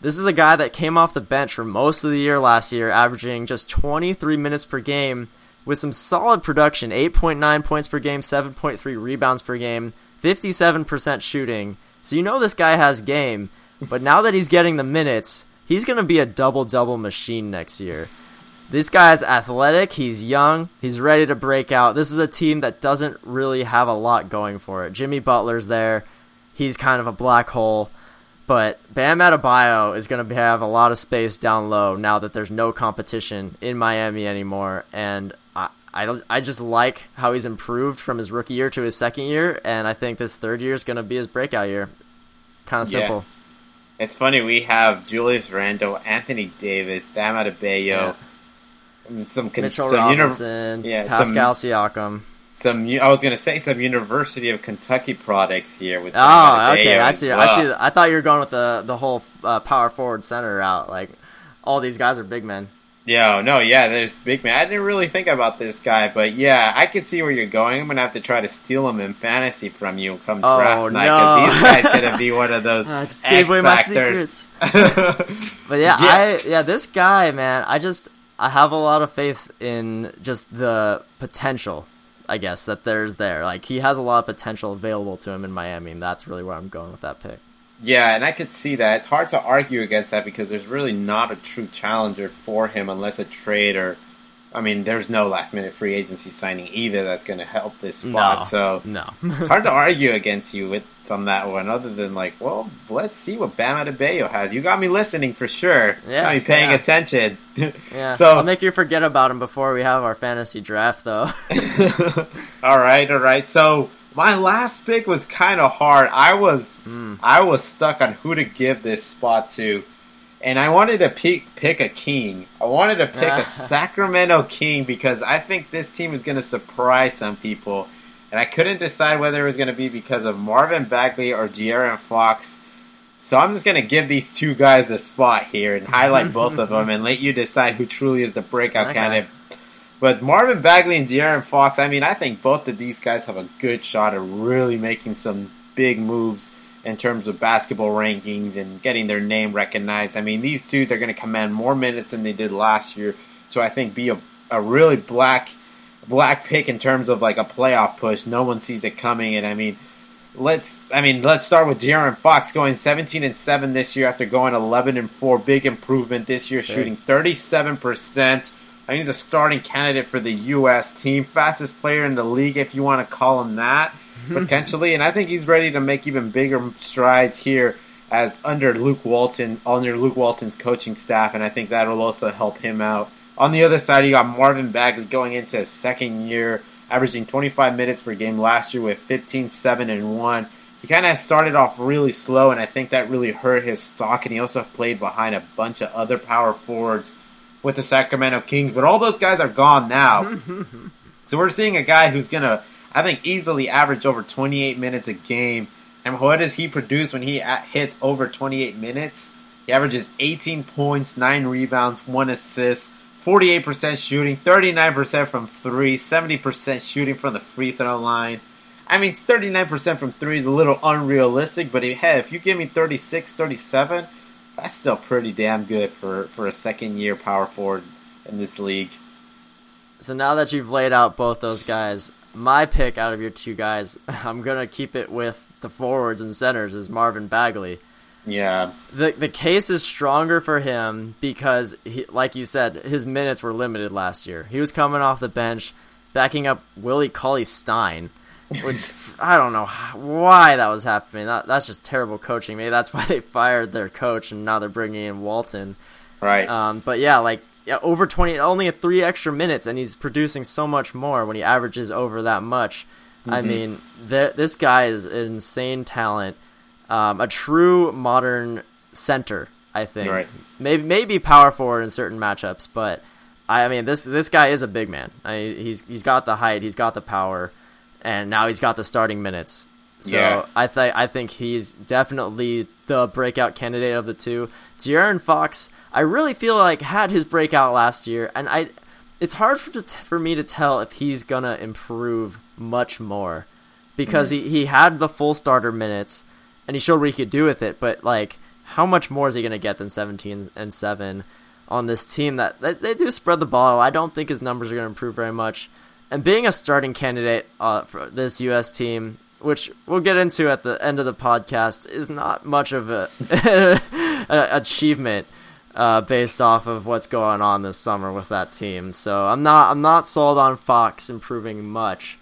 This is a guy that came off the bench for most of the year last year, averaging just 23 minutes per game with some solid production 8.9 points per game, 7.3 rebounds per game, 57% shooting. So you know this guy has game, but now that he's getting the minutes, he's going to be a double double machine next year. This guy's athletic, he's young, he's ready to break out. This is a team that doesn't really have a lot going for it. Jimmy Butler's there. He's kind of a black hole. But Bam Adebayo is going to have a lot of space down low now that there's no competition in Miami anymore, and I, I, I just like how he's improved from his rookie year to his second year, and I think this third year is going to be his breakout year. It's kind of simple. Yeah. It's funny we have Julius Randle, Anthony Davis, Bam Adebayo, yeah. some Mitchell some Robinson, uni- yeah, Pascal some, Siakam some. I was gonna say some University of Kentucky products here with. Oh, okay. I see. Well. I see. I thought you were going with the the whole uh, power forward center route. Like all these guys are big men. Yeah, no, yeah, there's big man. I didn't really think about this guy, but yeah, I could see where you're going. I'm gonna have to try to steal him in fantasy from you come oh, draft night because no. guys gonna be one of those. I just gave away my secrets. but yeah, yeah, I yeah, this guy, man, I just I have a lot of faith in just the potential I guess that there's there. Like he has a lot of potential available to him in Miami, and that's really where I'm going with that pick. Yeah, and I could see that. It's hard to argue against that because there's really not a true challenger for him unless a trade or I mean, there's no last minute free agency signing either that's going to help this spot. No, so no, it's hard to argue against you with on that one. Other than like, well, let's see what Bam Adebayo has. You got me listening for sure. Yeah, got me paying yeah. attention. yeah. So I'll make you forget about him before we have our fantasy draft, though. all right, all right. So my last pick was kind of hard. I was mm. I was stuck on who to give this spot to and I wanted to pick pick a king. I wanted to pick a Sacramento King because I think this team is going to surprise some people, and I couldn't decide whether it was going to be because of Marvin Bagley or De'Aaron Fox. So I'm just going to give these two guys a spot here and highlight both of them and let you decide who truly is the breakout okay. candidate. But Marvin Bagley and De'Aaron Fox, I mean, I think both of these guys have a good shot at really making some big moves in terms of basketball rankings and getting their name recognized. I mean, these dudes are going to command more minutes than they did last year. So I think be a, a really black black pick in terms of like a playoff push. No one sees it coming, and I mean, let's I mean let's start with De'Aaron Fox going 17 and seven this year after going 11 and four. Big improvement this year, shooting 37 percent. I mean, he's a starting candidate for the U.S. team, fastest player in the league, if you want to call him that. potentially, and I think he's ready to make even bigger strides here as under Luke Walton, under Luke Walton's coaching staff, and I think that will also help him out. On the other side, you got Marvin Bagley going into his second year, averaging 25 minutes per game last year with 15, 7, and 1. He kind of started off really slow, and I think that really hurt his stock, and he also played behind a bunch of other power forwards with the Sacramento Kings, but all those guys are gone now. so we're seeing a guy who's going to I think easily average over 28 minutes a game. And what does he produce when he hits over 28 minutes? He averages 18 points, 9 rebounds, 1 assist, 48% shooting, 39% from 3, 70% shooting from the free throw line. I mean, 39% from 3 is a little unrealistic, but hey, if you give me 36, 37, that's still pretty damn good for, for a second year power forward in this league. So now that you've laid out both those guys, my pick out of your two guys, I'm gonna keep it with the forwards and centers is Marvin Bagley. Yeah. The the case is stronger for him because he, like you said, his minutes were limited last year. He was coming off the bench, backing up Willie Cauley Stein, which I don't know why that was happening. That, that's just terrible coaching. Maybe that's why they fired their coach and now they're bringing in Walton. Right. Um, but yeah, like yeah, over 20, only at three extra minutes, and he's producing so much more when he averages over that much. Mm-hmm. I mean, th- this guy is an insane talent, um, a true modern center. I think right. maybe maybe power forward in certain matchups, but I mean this this guy is a big man. I mean, he's he's got the height, he's got the power, and now he's got the starting minutes. So yeah. I think I think he's definitely the breakout candidate of the two. De'Aaron Fox, I really feel like had his breakout last year, and I it's hard for to, for me to tell if he's gonna improve much more because mm-hmm. he he had the full starter minutes and he showed what he could do with it, but like how much more is he gonna get than seventeen and seven on this team that, that they do spread the ball? I don't think his numbers are gonna improve very much. And being a starting candidate uh, for this U.S. team, which we'll get into at the end of the podcast, is not much of a, a achievement uh, based off of what's going on this summer with that team. So I'm not I'm not sold on Fox improving much,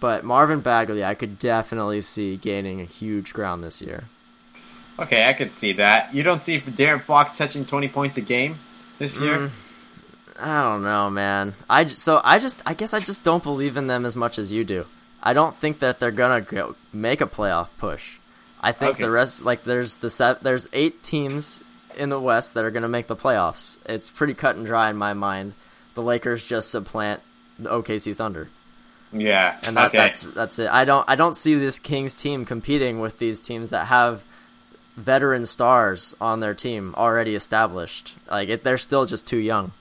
but Marvin Bagley I could definitely see gaining a huge ground this year. Okay, I could see that. You don't see De'Aaron Fox touching 20 points a game this year? Mm, I don't know, man. I so I just I guess I just don't believe in them as much as you do. I don't think that they're gonna go make a playoff push. I think okay. the rest like there's the set there's eight teams in the West that are gonna make the playoffs. It's pretty cut and dry in my mind. The Lakers just supplant the OKC Thunder. Yeah, and that, okay. that's that's it. I don't I don't see this Kings team competing with these teams that have veteran stars on their team already established. Like it, they're still just too young.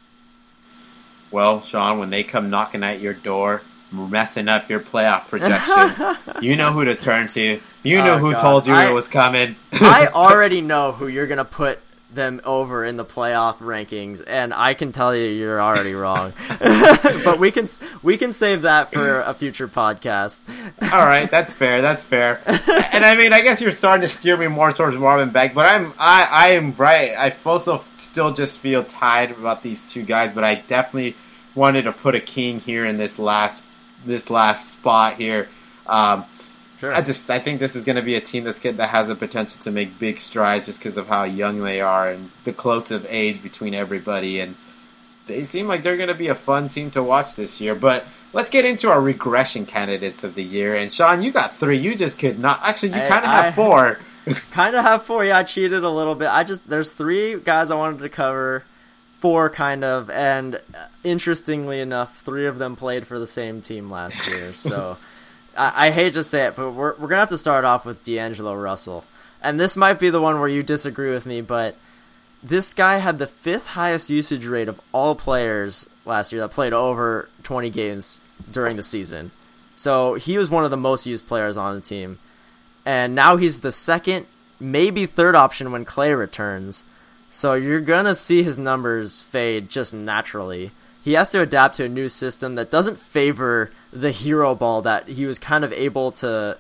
Well, Sean, when they come knocking at your door, messing up your playoff projections, you know who to turn to. You know oh, who God. told you I, it was coming. I already know who you're gonna put them over in the playoff rankings, and I can tell you you're already wrong. but we can we can save that for a future podcast. All right, that's fair. That's fair. and I mean, I guess you're starting to steer me more towards Marvin Beck, but I'm I I am right. I also still just feel tied about these two guys, but I definitely wanted to put a king here in this last this last spot here. Um, Sure. I just I think this is going to be a team that's that has the potential to make big strides just because of how young they are and the close of age between everybody and they seem like they're going to be a fun team to watch this year. But let's get into our regression candidates of the year. And Sean, you got three. You just could not. Actually, you kind of have four. kind of have four. Yeah, I cheated a little bit. I just there's three guys I wanted to cover. Four kind of, and uh, interestingly enough, three of them played for the same team last year. So. I, I hate to say it, but we're we're gonna have to start off with D'Angelo Russell, and this might be the one where you disagree with me, but this guy had the fifth highest usage rate of all players last year that played over 20 games during the season. So he was one of the most used players on the team. And now he's the second, maybe third option when Clay returns. So you're going to see his numbers fade just naturally he has to adapt to a new system that doesn't favor the hero ball that he was kind of able to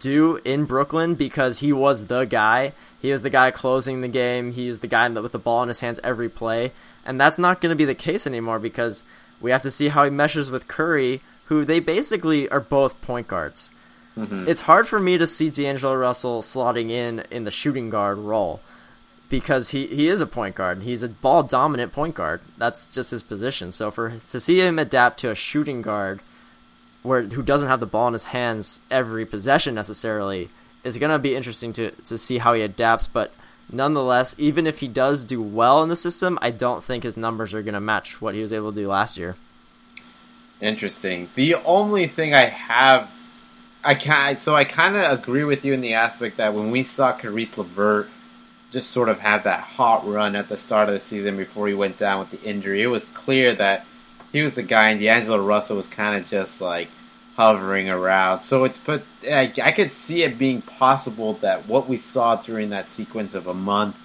do in Brooklyn because he was the guy. He was the guy closing the game. He's the guy with the ball in his hands every play. And that's not going to be the case anymore because we have to see how he meshes with Curry, who they basically are both point guards. Mm-hmm. It's hard for me to see D'Angelo Russell slotting in in the shooting guard role because he, he is a point guard. He's a ball dominant point guard. That's just his position. So for to see him adapt to a shooting guard where who doesn't have the ball in his hands every possession necessarily is going to be interesting to to see how he adapts, but nonetheless, even if he does do well in the system, I don't think his numbers are going to match what he was able to do last year. Interesting. The only thing I have I can so I kind of agree with you in the aspect that when we saw Caris LeVert just sort of had that hot run at the start of the season before he went down with the injury. It was clear that he was the guy, and D'Angelo Russell was kind of just like hovering around. So it's but I, I could see it being possible that what we saw during that sequence of a month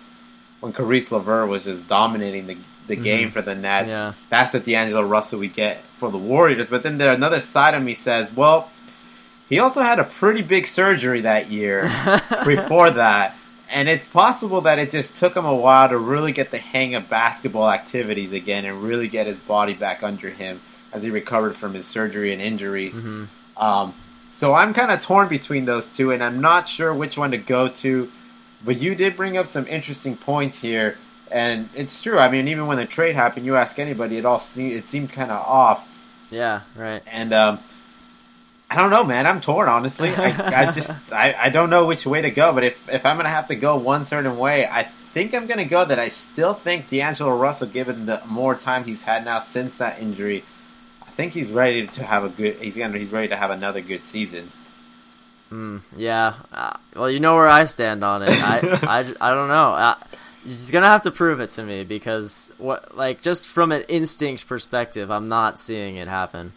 when Caris LeVert was just dominating the the mm-hmm. game for the Nets. Yeah. That's the D'Angelo Russell we get for the Warriors. But then there another side of me says, well, he also had a pretty big surgery that year before that and it's possible that it just took him a while to really get the hang of basketball activities again and really get his body back under him as he recovered from his surgery and injuries. Mm-hmm. Um, so I'm kind of torn between those two, and I'm not sure which one to go to. But you did bring up some interesting points here, and it's true. I mean, even when the trade happened, you ask anybody, it all seemed it seemed kind of off. Yeah, right. And um, I don't know, man. I'm torn, honestly. I, I just I, I don't know which way to go. But if if I'm gonna have to go one certain way, I think I'm gonna go that I still think D'Angelo Russell, given the more time he's had now since that injury, I think he's ready to have a good. He's gonna he's ready to have another good season. Mm, yeah. Uh, well, you know where I stand on it. I I, I don't know. Uh, he's gonna have to prove it to me because what like just from an instinct perspective, I'm not seeing it happen.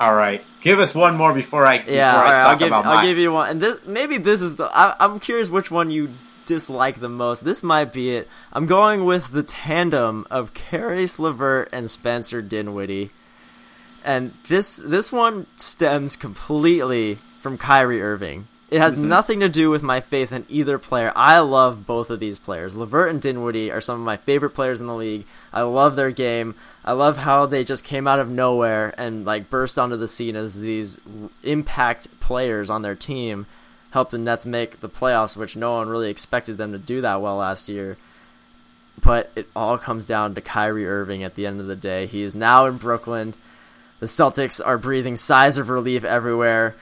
All right, give us one more before I yeah. Before I right, I'll give I'll give you one, and this maybe this is the. I, I'm curious which one you dislike the most. This might be it. I'm going with the tandem of Caris LeVert and Spencer Dinwiddie, and this this one stems completely from Kyrie Irving. It has mm-hmm. nothing to do with my faith in either player. I love both of these players. LeVert and Dinwiddie are some of my favorite players in the league. I love their game. I love how they just came out of nowhere and like burst onto the scene as these impact players on their team. helped the Nets make the playoffs, which no one really expected them to do that well last year. But it all comes down to Kyrie Irving at the end of the day. He is now in Brooklyn. The Celtics are breathing sighs of relief everywhere.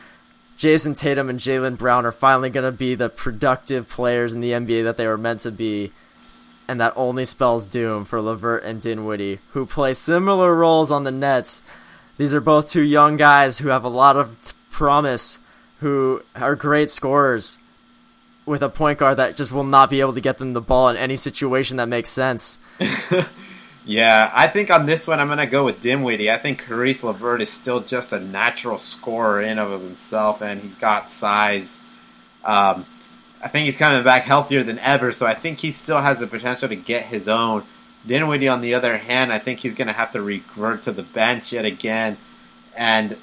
Jayson Tatum and Jaylen Brown are finally going to be the productive players in the NBA that they were meant to be. And that only spells doom for LeVert and Dinwiddie, who play similar roles on the Nets. These are both two young guys who have a lot of promise, who are great scorers, with a point guard that just will not be able to get them the ball in any situation that makes sense. yeah, I think on this one I'm gonna go with Dinwiddie. I think Caris LeVert is still just a natural scorer in of himself, and he's got size. Um, I think he's coming back healthier than ever, so I think he still has the potential to get his own. Dinwiddie, on the other hand, I think he's going to have to revert to the bench yet again, and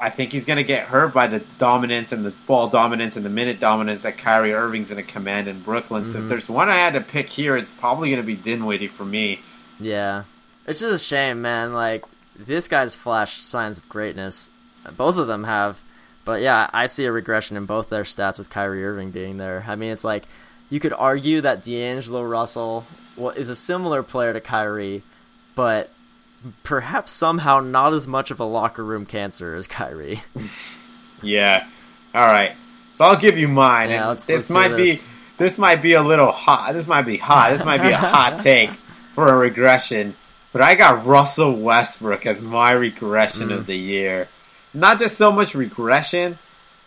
I think he's going to get hurt by the dominance and the ball dominance and the minute dominance that Kyrie Irving's going to command in Brooklyn. Mm-hmm. So if mm-hmm. there's one I had to pick here, it's probably going to be Dinwiddie for me. Yeah, it's just a shame, man. Like this guy's flashed signs of greatness. Both of them have, but yeah, I see a regression in both their stats with Kyrie Irving being there. I mean, it's like you could argue that D'Angelo Russell is a similar player to Kyrie, but perhaps somehow not as much of a locker room cancer as Kyrie. yeah. All right. So I'll give you mine. Yeah, let's, this let's might this. be this might be a little hot. This might be hot. This might be a hot take for a regression. But I got Russell Westbrook as my regression mm. of the year. Not just so much regression,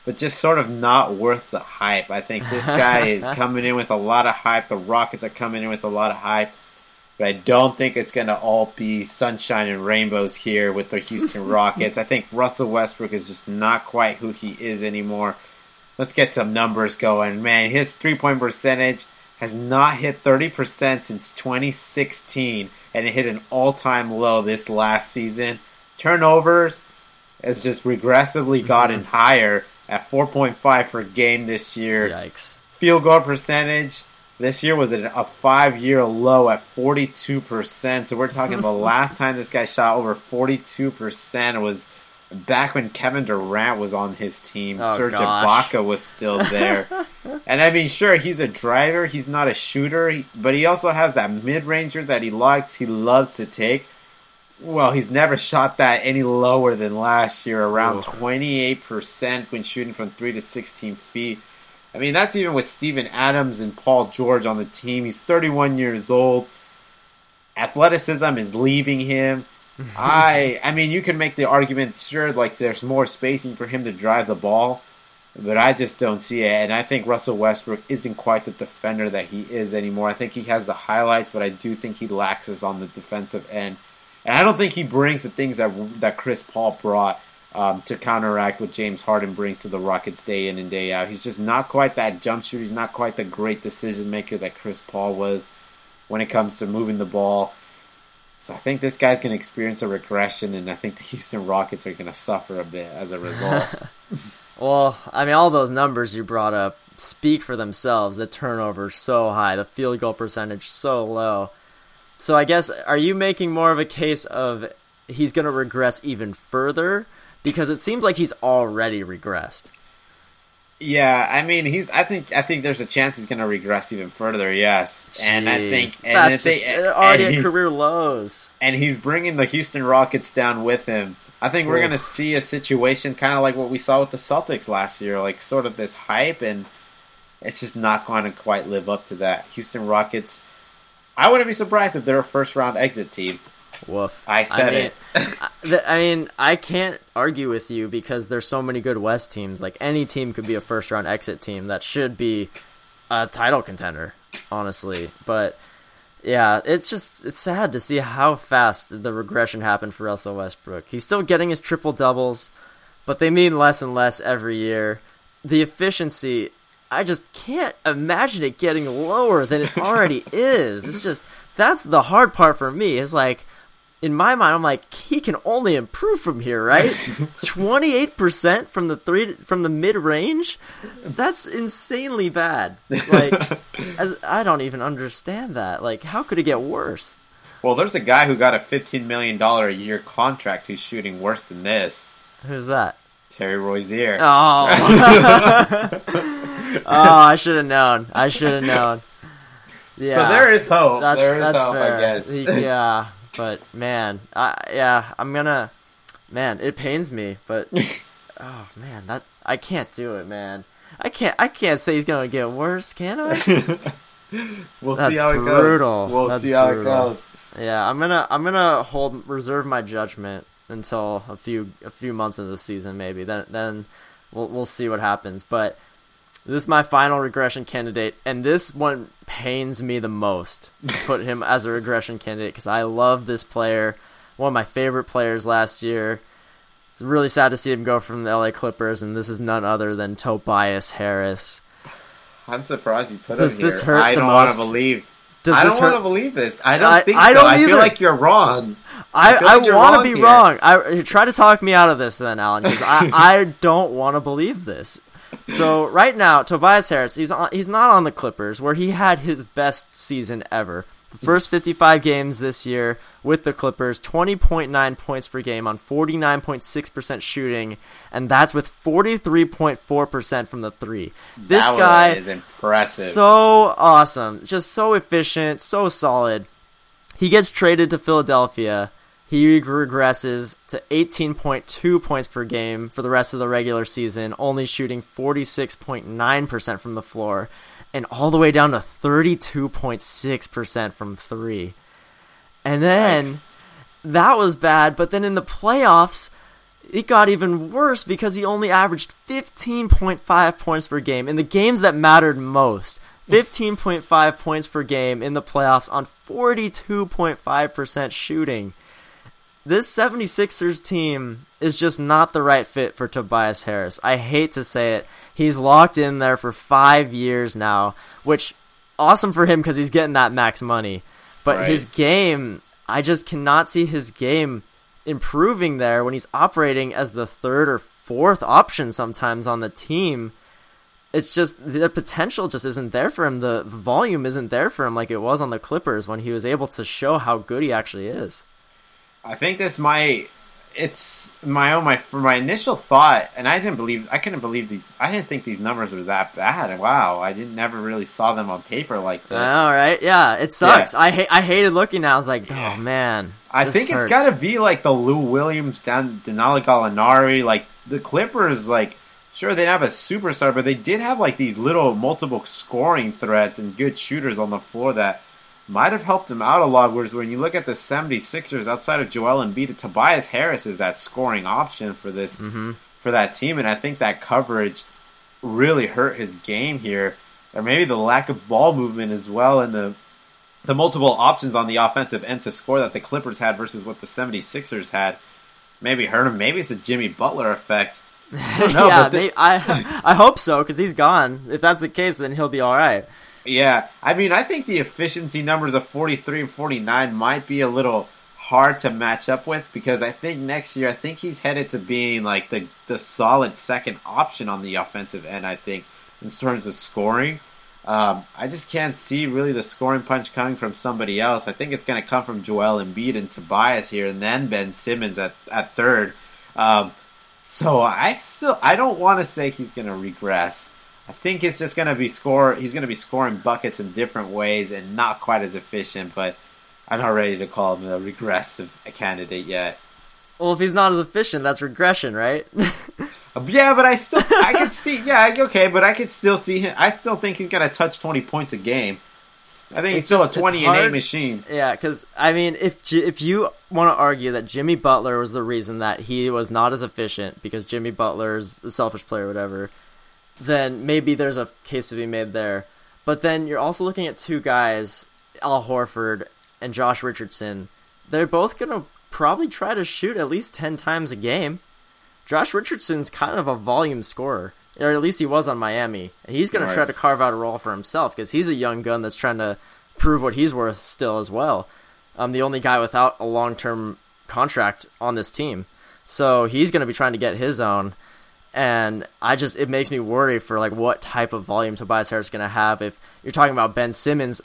but just sort of not worth the hype. I think this guy is coming in with a lot of hype. The Rockets are coming in with a lot of hype. But I don't think it's going to all be sunshine and rainbows here with the Houston Rockets. I think Russell Westbrook is just not quite who he is anymore. Let's get some numbers going. Man, his three point percentage has not hit 30% since 2016, and it hit an all time low this last season. Turnovers has just regressively gotten mm-hmm. higher at 4.5 per game this year. Yikes. Field goal percentage this year was at a five year low at 42%. So we're talking the last time this guy shot over 42% was back when Kevin Durant was on his team. Oh, Serge Ibaka was still there. and I mean, sure, he's a driver. He's not a shooter. But he also has that mid ranger that he likes. He loves to take. Well, he's never shot that any lower than last year, around Oof. 28% when shooting from 3 to 16 feet. I mean, that's even with Steven Adams and Paul George on the team. He's 31 years old. Athleticism is leaving him. I I mean, you can make the argument, sure, like there's more spacing for him to drive the ball, but I just don't see it. And I think Russell Westbrook isn't quite the defender that he is anymore. I think he has the highlights, but I do think he lacks us on the defensive end. And I don't think he brings the things that that Chris Paul brought um, to counteract what James Harden brings to the Rockets day in and day out. He's just not quite that jump shooter. He's not quite the great decision maker that Chris Paul was when it comes to moving the ball. So I think this guy's going to experience a regression, and I think the Houston Rockets are going to suffer a bit as a result. well, I mean, all those numbers you brought up speak for themselves. The turnover so high, the field goal percentage so low. So I guess, are you making more of a case of he's going to regress even further? because it seems like he's already regressed. Yeah, I mean, he's. I think. I think there's a chance he's going to regress even further. Yes, Jeez, and I think and that's they, just, uh, already at career lows. And he's bringing the Houston Rockets down with him. I think we're going to see a situation kind of like what we saw with the Celtics last year, like sort of this hype, and it's just not going to quite live up to that. Houston Rockets. I wouldn't be surprised if they're a first round exit team. Woof. I said I mean, it. I mean, I can't argue with you because there's so many good West teams. Like any team could be a first round exit team that should be a title contender, honestly. But yeah, it's just it's sad to see how fast the regression happened for Russell Westbrook. He's still getting his triple doubles, but they mean less and less every year. The efficiency, I just can't imagine it getting lower than it already is. It's just that's the hard part for me. Is like in my mind, I'm like, he can only improve from here, right? 28% from the three from the mid range. That's insanely bad. Like, as I don't even understand that. Like, how could it get worse? Well, there's a guy who got a 15 million dollar a year contract who's shooting worse than this. Who's that? Terry Rozier. Oh. oh, I should have known. I should have known. Yeah. So there is hope. That's, there is that's hope, fair. I guess. yeah, but man, I, yeah, I'm gonna. Man, it pains me, but oh man, that I can't do it, man. I can't. I can't say he's gonna get worse, can I? we'll That's see how brutal. it goes. We'll That's see how brutal. it goes. Yeah, I'm gonna I'm gonna hold reserve my judgment until a few a few months into the season, maybe. Then then we'll we'll see what happens. But this is my final regression candidate, and this one pains me the most to put him as a regression candidate because I love this player, one of my favorite players last year. It's really sad to see him go from the LA Clippers, and this is none other than Tobias Harris. I'm surprised you put Does him this here. Hurt I don't want to believe. Does I don't want to believe this. I don't I, think I so. Don't I feel like you're wrong. I, I, like I want to be here. wrong. I try to talk me out of this, then, Alan, because I, I don't want to believe this. So right now, Tobias Harris, he's on, he's not on the Clippers where he had his best season ever. The first 55 games this year with the Clippers, 20.9 points per game on 49.6% shooting, and that's with 43.4% from the three. This that guy is impressive. So awesome. Just so efficient, so solid. He gets traded to Philadelphia he regresses to 18.2 points per game for the rest of the regular season, only shooting 46.9% from the floor, and all the way down to 32.6% from three. And then that was bad, but then in the playoffs, it got even worse because he only averaged 15.5 points per game in the games that mattered most. 15.5 points per game in the playoffs on 42.5% shooting this 76ers team is just not the right fit for Tobias Harris. I hate to say it. He's locked in there for five years now, which awesome for him because he's getting that max money. But right. his game, I just cannot see his game improving there when he's operating as the third or fourth option sometimes on the team. It's just the potential just isn't there for him. The volume isn't there for him like it was on the Clippers when he was able to show how good he actually is. I think this might. It's my own my for my initial thought, and I didn't believe I couldn't believe these. I didn't think these numbers were that bad. Wow, I didn't never really saw them on paper like this. All right, yeah, it sucks. Yeah. I hate I hated looking. at I was like, oh man. I think hurts. it's got to be like the Lou Williams, Dan, Danilo Gallinari, like the Clippers. Like, sure they didn't have a superstar, but they did have like these little multiple scoring threats and good shooters on the floor that might have helped him out a lot. Whereas when you look at the 76ers outside of Joel Embiid, Tobias Harris is that scoring option for this mm-hmm. for that team, and I think that coverage really hurt his game here, or maybe the lack of ball movement as well, and the the multiple options on the offensive end to score that the Clippers had versus what the 76ers had. Maybe hurt him. Maybe it's a Jimmy Butler effect. I know, yeah, the- they, I I hope so because he's gone. If that's the case, then he'll be all right. Yeah, I mean, I think the efficiency numbers of 43 and 49 might be a little hard to match up with because I think next year I think he's headed to being like the the solid second option on the offensive end. I think in terms of scoring, um, I just can't see really the scoring punch coming from somebody else. I think it's going to come from Joel Embiid and Tobias here, and then Ben Simmons at at third. Um, so I still I don't want to say he's going to regress. I think it's just going to be score. He's going to be scoring buckets in different ways and not quite as efficient. But I'm not ready to call him a regressive candidate yet. Well, if he's not as efficient, that's regression, right? Uh, yeah, but I still I could see. Yeah, okay, but I could still see him. I still think he's going to touch 20 points a game. I think it's he's still just, a 20 and 8 machine. Yeah, because I mean, if if you want to argue that Jimmy Butler was the reason that he was not as efficient because Jimmy Butler's a selfish player, or whatever then maybe there's a case to be made there. But then you're also looking at two guys, Al Horford and Josh Richardson. They're both going to probably try to shoot at least 10 times a game. Josh Richardson's kind of a volume scorer, or at least he was on Miami. And he's going right. to try to carve out a role for himself because he's a young gun that's trying to prove what he's worth still as well. I'm the only guy without a long term contract on this team. So he's going to be trying to get his own and I just it makes me worry for like what type of volume Tobias Harris is going to have if you're talking about Ben Simmons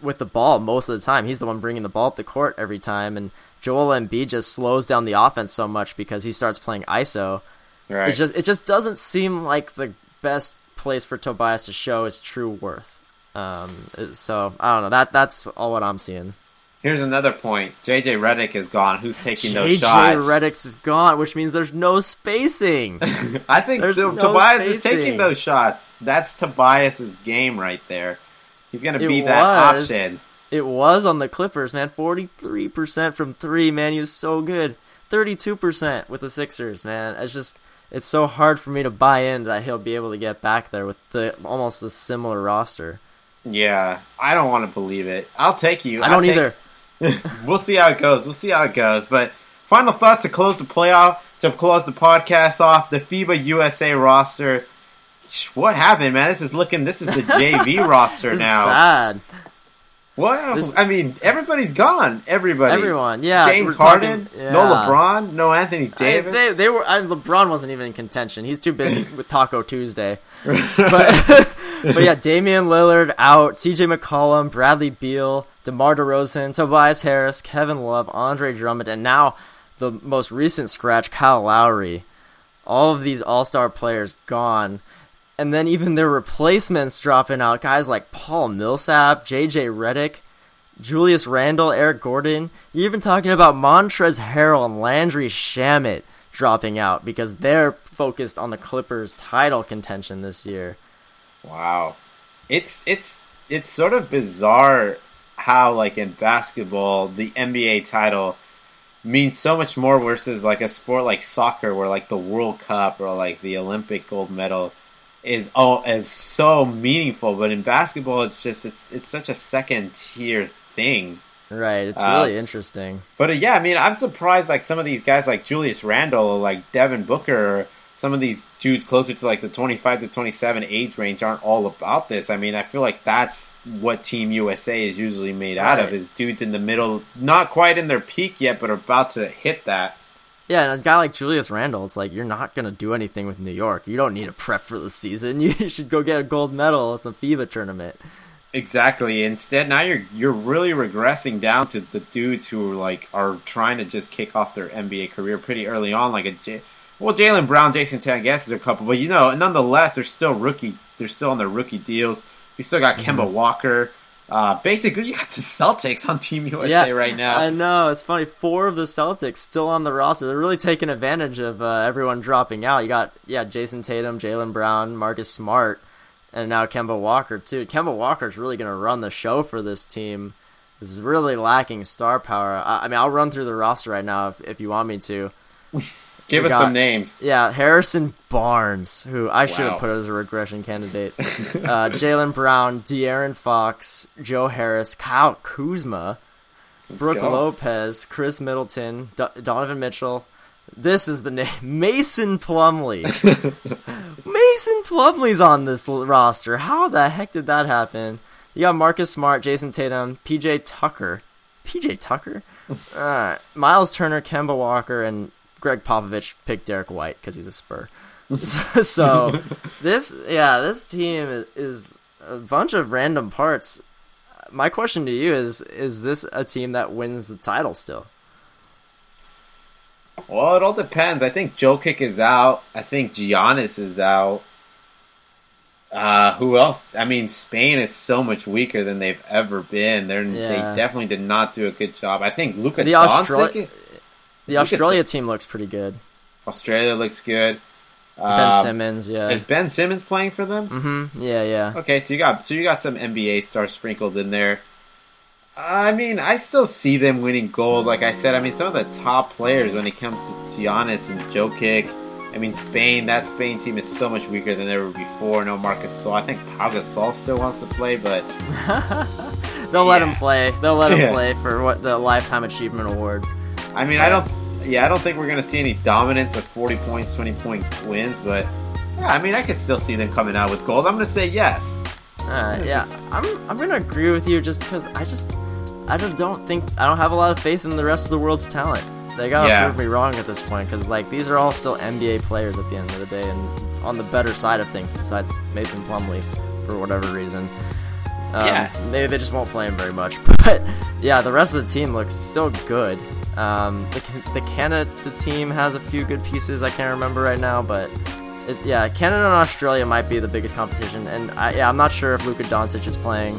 with the ball most of the time. He's the one bringing the ball up the court every time, and Joel Embiid just slows down the offense so much because he starts playing ISO. Right. It just it just doesn't seem like the best place for Tobias to show his true worth. Um, so I don't know. That that's all what I'm seeing. Here's another point. JJ Redick is gone. Who's taking those shots? JJ? Redick is gone, which means there's no spacing. I think There's the- no Tobias is taking those shots. That's Tobias's game right there. He's going to be that was. option. It was on the Clippers, man. 43% from three, man. He was so good. 32% with the Sixers, man. It's just, it's so hard for me to buy in that he'll be able to get back there with the almost a similar roster. Yeah, I don't want to believe it. I'll take you. I I'll don't take- either. we'll see how it goes. We'll see how it goes. But final thoughts to close the playoff, to close the podcast off. The FIBA USA roster. What happened, man? This is looking. This is the JV roster now. sad. What? This- I mean, everybody's gone. Everybody. Everyone, yeah. James Harden. talking- yeah. No LeBron. No Anthony I- Davis. they, they were. I, LeBron wasn't even in contention. He's too busy with Taco Tuesday. but but yeah, Damian Lillard out, C.J. McCollum, Bradley Beal, DeMar DeRozan, Tobias Harris, Kevin Love, Andre Drummond, and now the most recent scratch, Kyle Lowry. All of these All Star players gone, and then even their replacements dropping out. Guys like Paul Millsap, J.J. Redick. Julius Randle, Eric Gordon. You're even talking about Montrezl Harrell and Landry Shamet dropping out because they're focused on the Clippers' title contention this year. Wow. It's it's it's sort of bizarre how like in basketball the NBA title means so much more versus like a sport like soccer where like the World Cup or like the Olympic gold medal is oh is so meaningful but in basketball it's just it's it's such a second tier thing. Right, it's Uh, really interesting. But uh, yeah, I mean, I'm surprised like some of these guys like Julius Randle or like Devin Booker or some of these dudes closer to like the 25 to 27 age range aren't all about this. I mean, I feel like that's what Team USA is usually made out of is dudes in the middle, not quite in their peak yet, but are about to hit that. Yeah, and a guy like Julius Randle, it's like you're not gonna do anything with New York. You don't need to prep for the season. You should go get a gold medal at the FIBA tournament. Exactly. Instead, now you're you're really regressing down to the dudes who are like are trying to just kick off their NBA career pretty early on, like a J- well, Jaylen Brown, Jayson yes, there's a couple, but you know, nonetheless, they're still rookie. They're still on their rookie deals. We still got mm-hmm. Kemba Walker. Uh, basically, you got the Celtics on Team USA right now. I know it's funny. Four of the Celtics still on the roster. They're really taking advantage of uh, everyone dropping out. You got yeah, Jayson Tatum, Jaylen Brown, Marcus Smart, and now Kemba Walker too. Kemba Walker's really going to run the show for this team. This is really lacking star power. I, I mean, I'll run through the roster right now if, if you want me to. Give we us got- some names. Yeah, Harrison Barnes, who I should have put as a regression candidate. uh, Jaylen Brown, De'Aaron Fox, Joe Harris, Kyle Kuzma, Brook go. Lopez, Khris Middleton, Do- Donovan Mitchell. This is the name Mason Plumlee. Mason Plumlee's on this l- roster. How the heck did that happen? You got Marcus Smart, Jayson Tatum, PJ Tucker. PJ Tucker? Uh, Myles Turner, Kemba Walker, and Gregg Popovich picked Derrick White because he's a Spur. so, so this, yeah, this team is, is a bunch of random parts. My question to you is: Is this a team that wins the title still? Well, it all depends. I think Jokic is out. I think Giannis is out. Uh, who else? I mean, Spain is so much weaker than they've ever been. They're, Yeah. They definitely did not do a good job. I think Luka The Doncic. Australia- The Australia team looks pretty good. Australia looks good. Ben Um, Simmons, yeah. Is Ben Simmons playing for them? Mm-hmm. Yeah, yeah. Okay, so you got so you got some NBA stars sprinkled in there. I mean, I still see them winning gold. Like I said, I mean, some of the top players when it comes to Giannis and Jokic. I mean, Spain. That Spain team is so much weaker than ever before. No Marcus Gasol. I think Pau Gasol still wants to play, but They'll let him play. They'll let him Yeah. play for what the lifetime achievement award. I mean, I don't. Yeah, I don't think we're gonna see any dominance of forty points, twenty point wins. But yeah, I mean, I could still see them coming out with gold. I'm gonna say yes. Uh, yeah, is- I'm I'm gonna agree with you just because I just I just don't think I don't have a lot of faith in the rest of the world's talent. They gotta Yeah. prove me wrong at this point because like these are all still NBA players at the end of the day and on the better side of things besides Mason Plumlee for whatever reason. Um, Yeah. they they just won't play him very much. But yeah, the rest of the team looks still good. Um, the the Canada team has a few good pieces. I can't remember right now, but it, yeah, Canada and Australia might be the biggest competition. And I, yeah, I'm not sure if Luka Doncic is playing.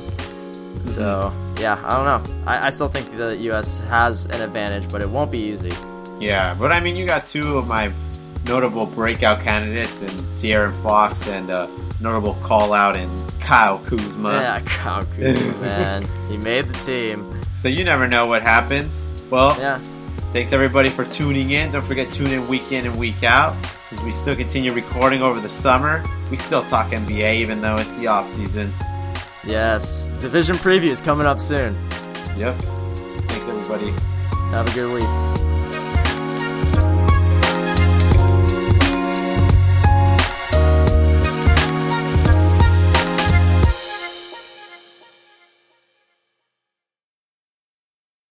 So mm-hmm. yeah, I don't know. I, I still think the U.S. has an advantage, but it won't be easy. Yeah, but I mean, you got two of my notable breakout candidates in De'Aaron Fox and a notable call out in Kyle Kuzma. Yeah, Kyle Kuzma, man. He made the team. So you never know what happens. Well, yeah. Thanks everybody for tuning in. Don't forget tune in week in and week out as we still continue recording over the summer. We still talk NBA even though it's the off season. Yes, division previews coming up soon. Yep. Thanks everybody. Have a good week.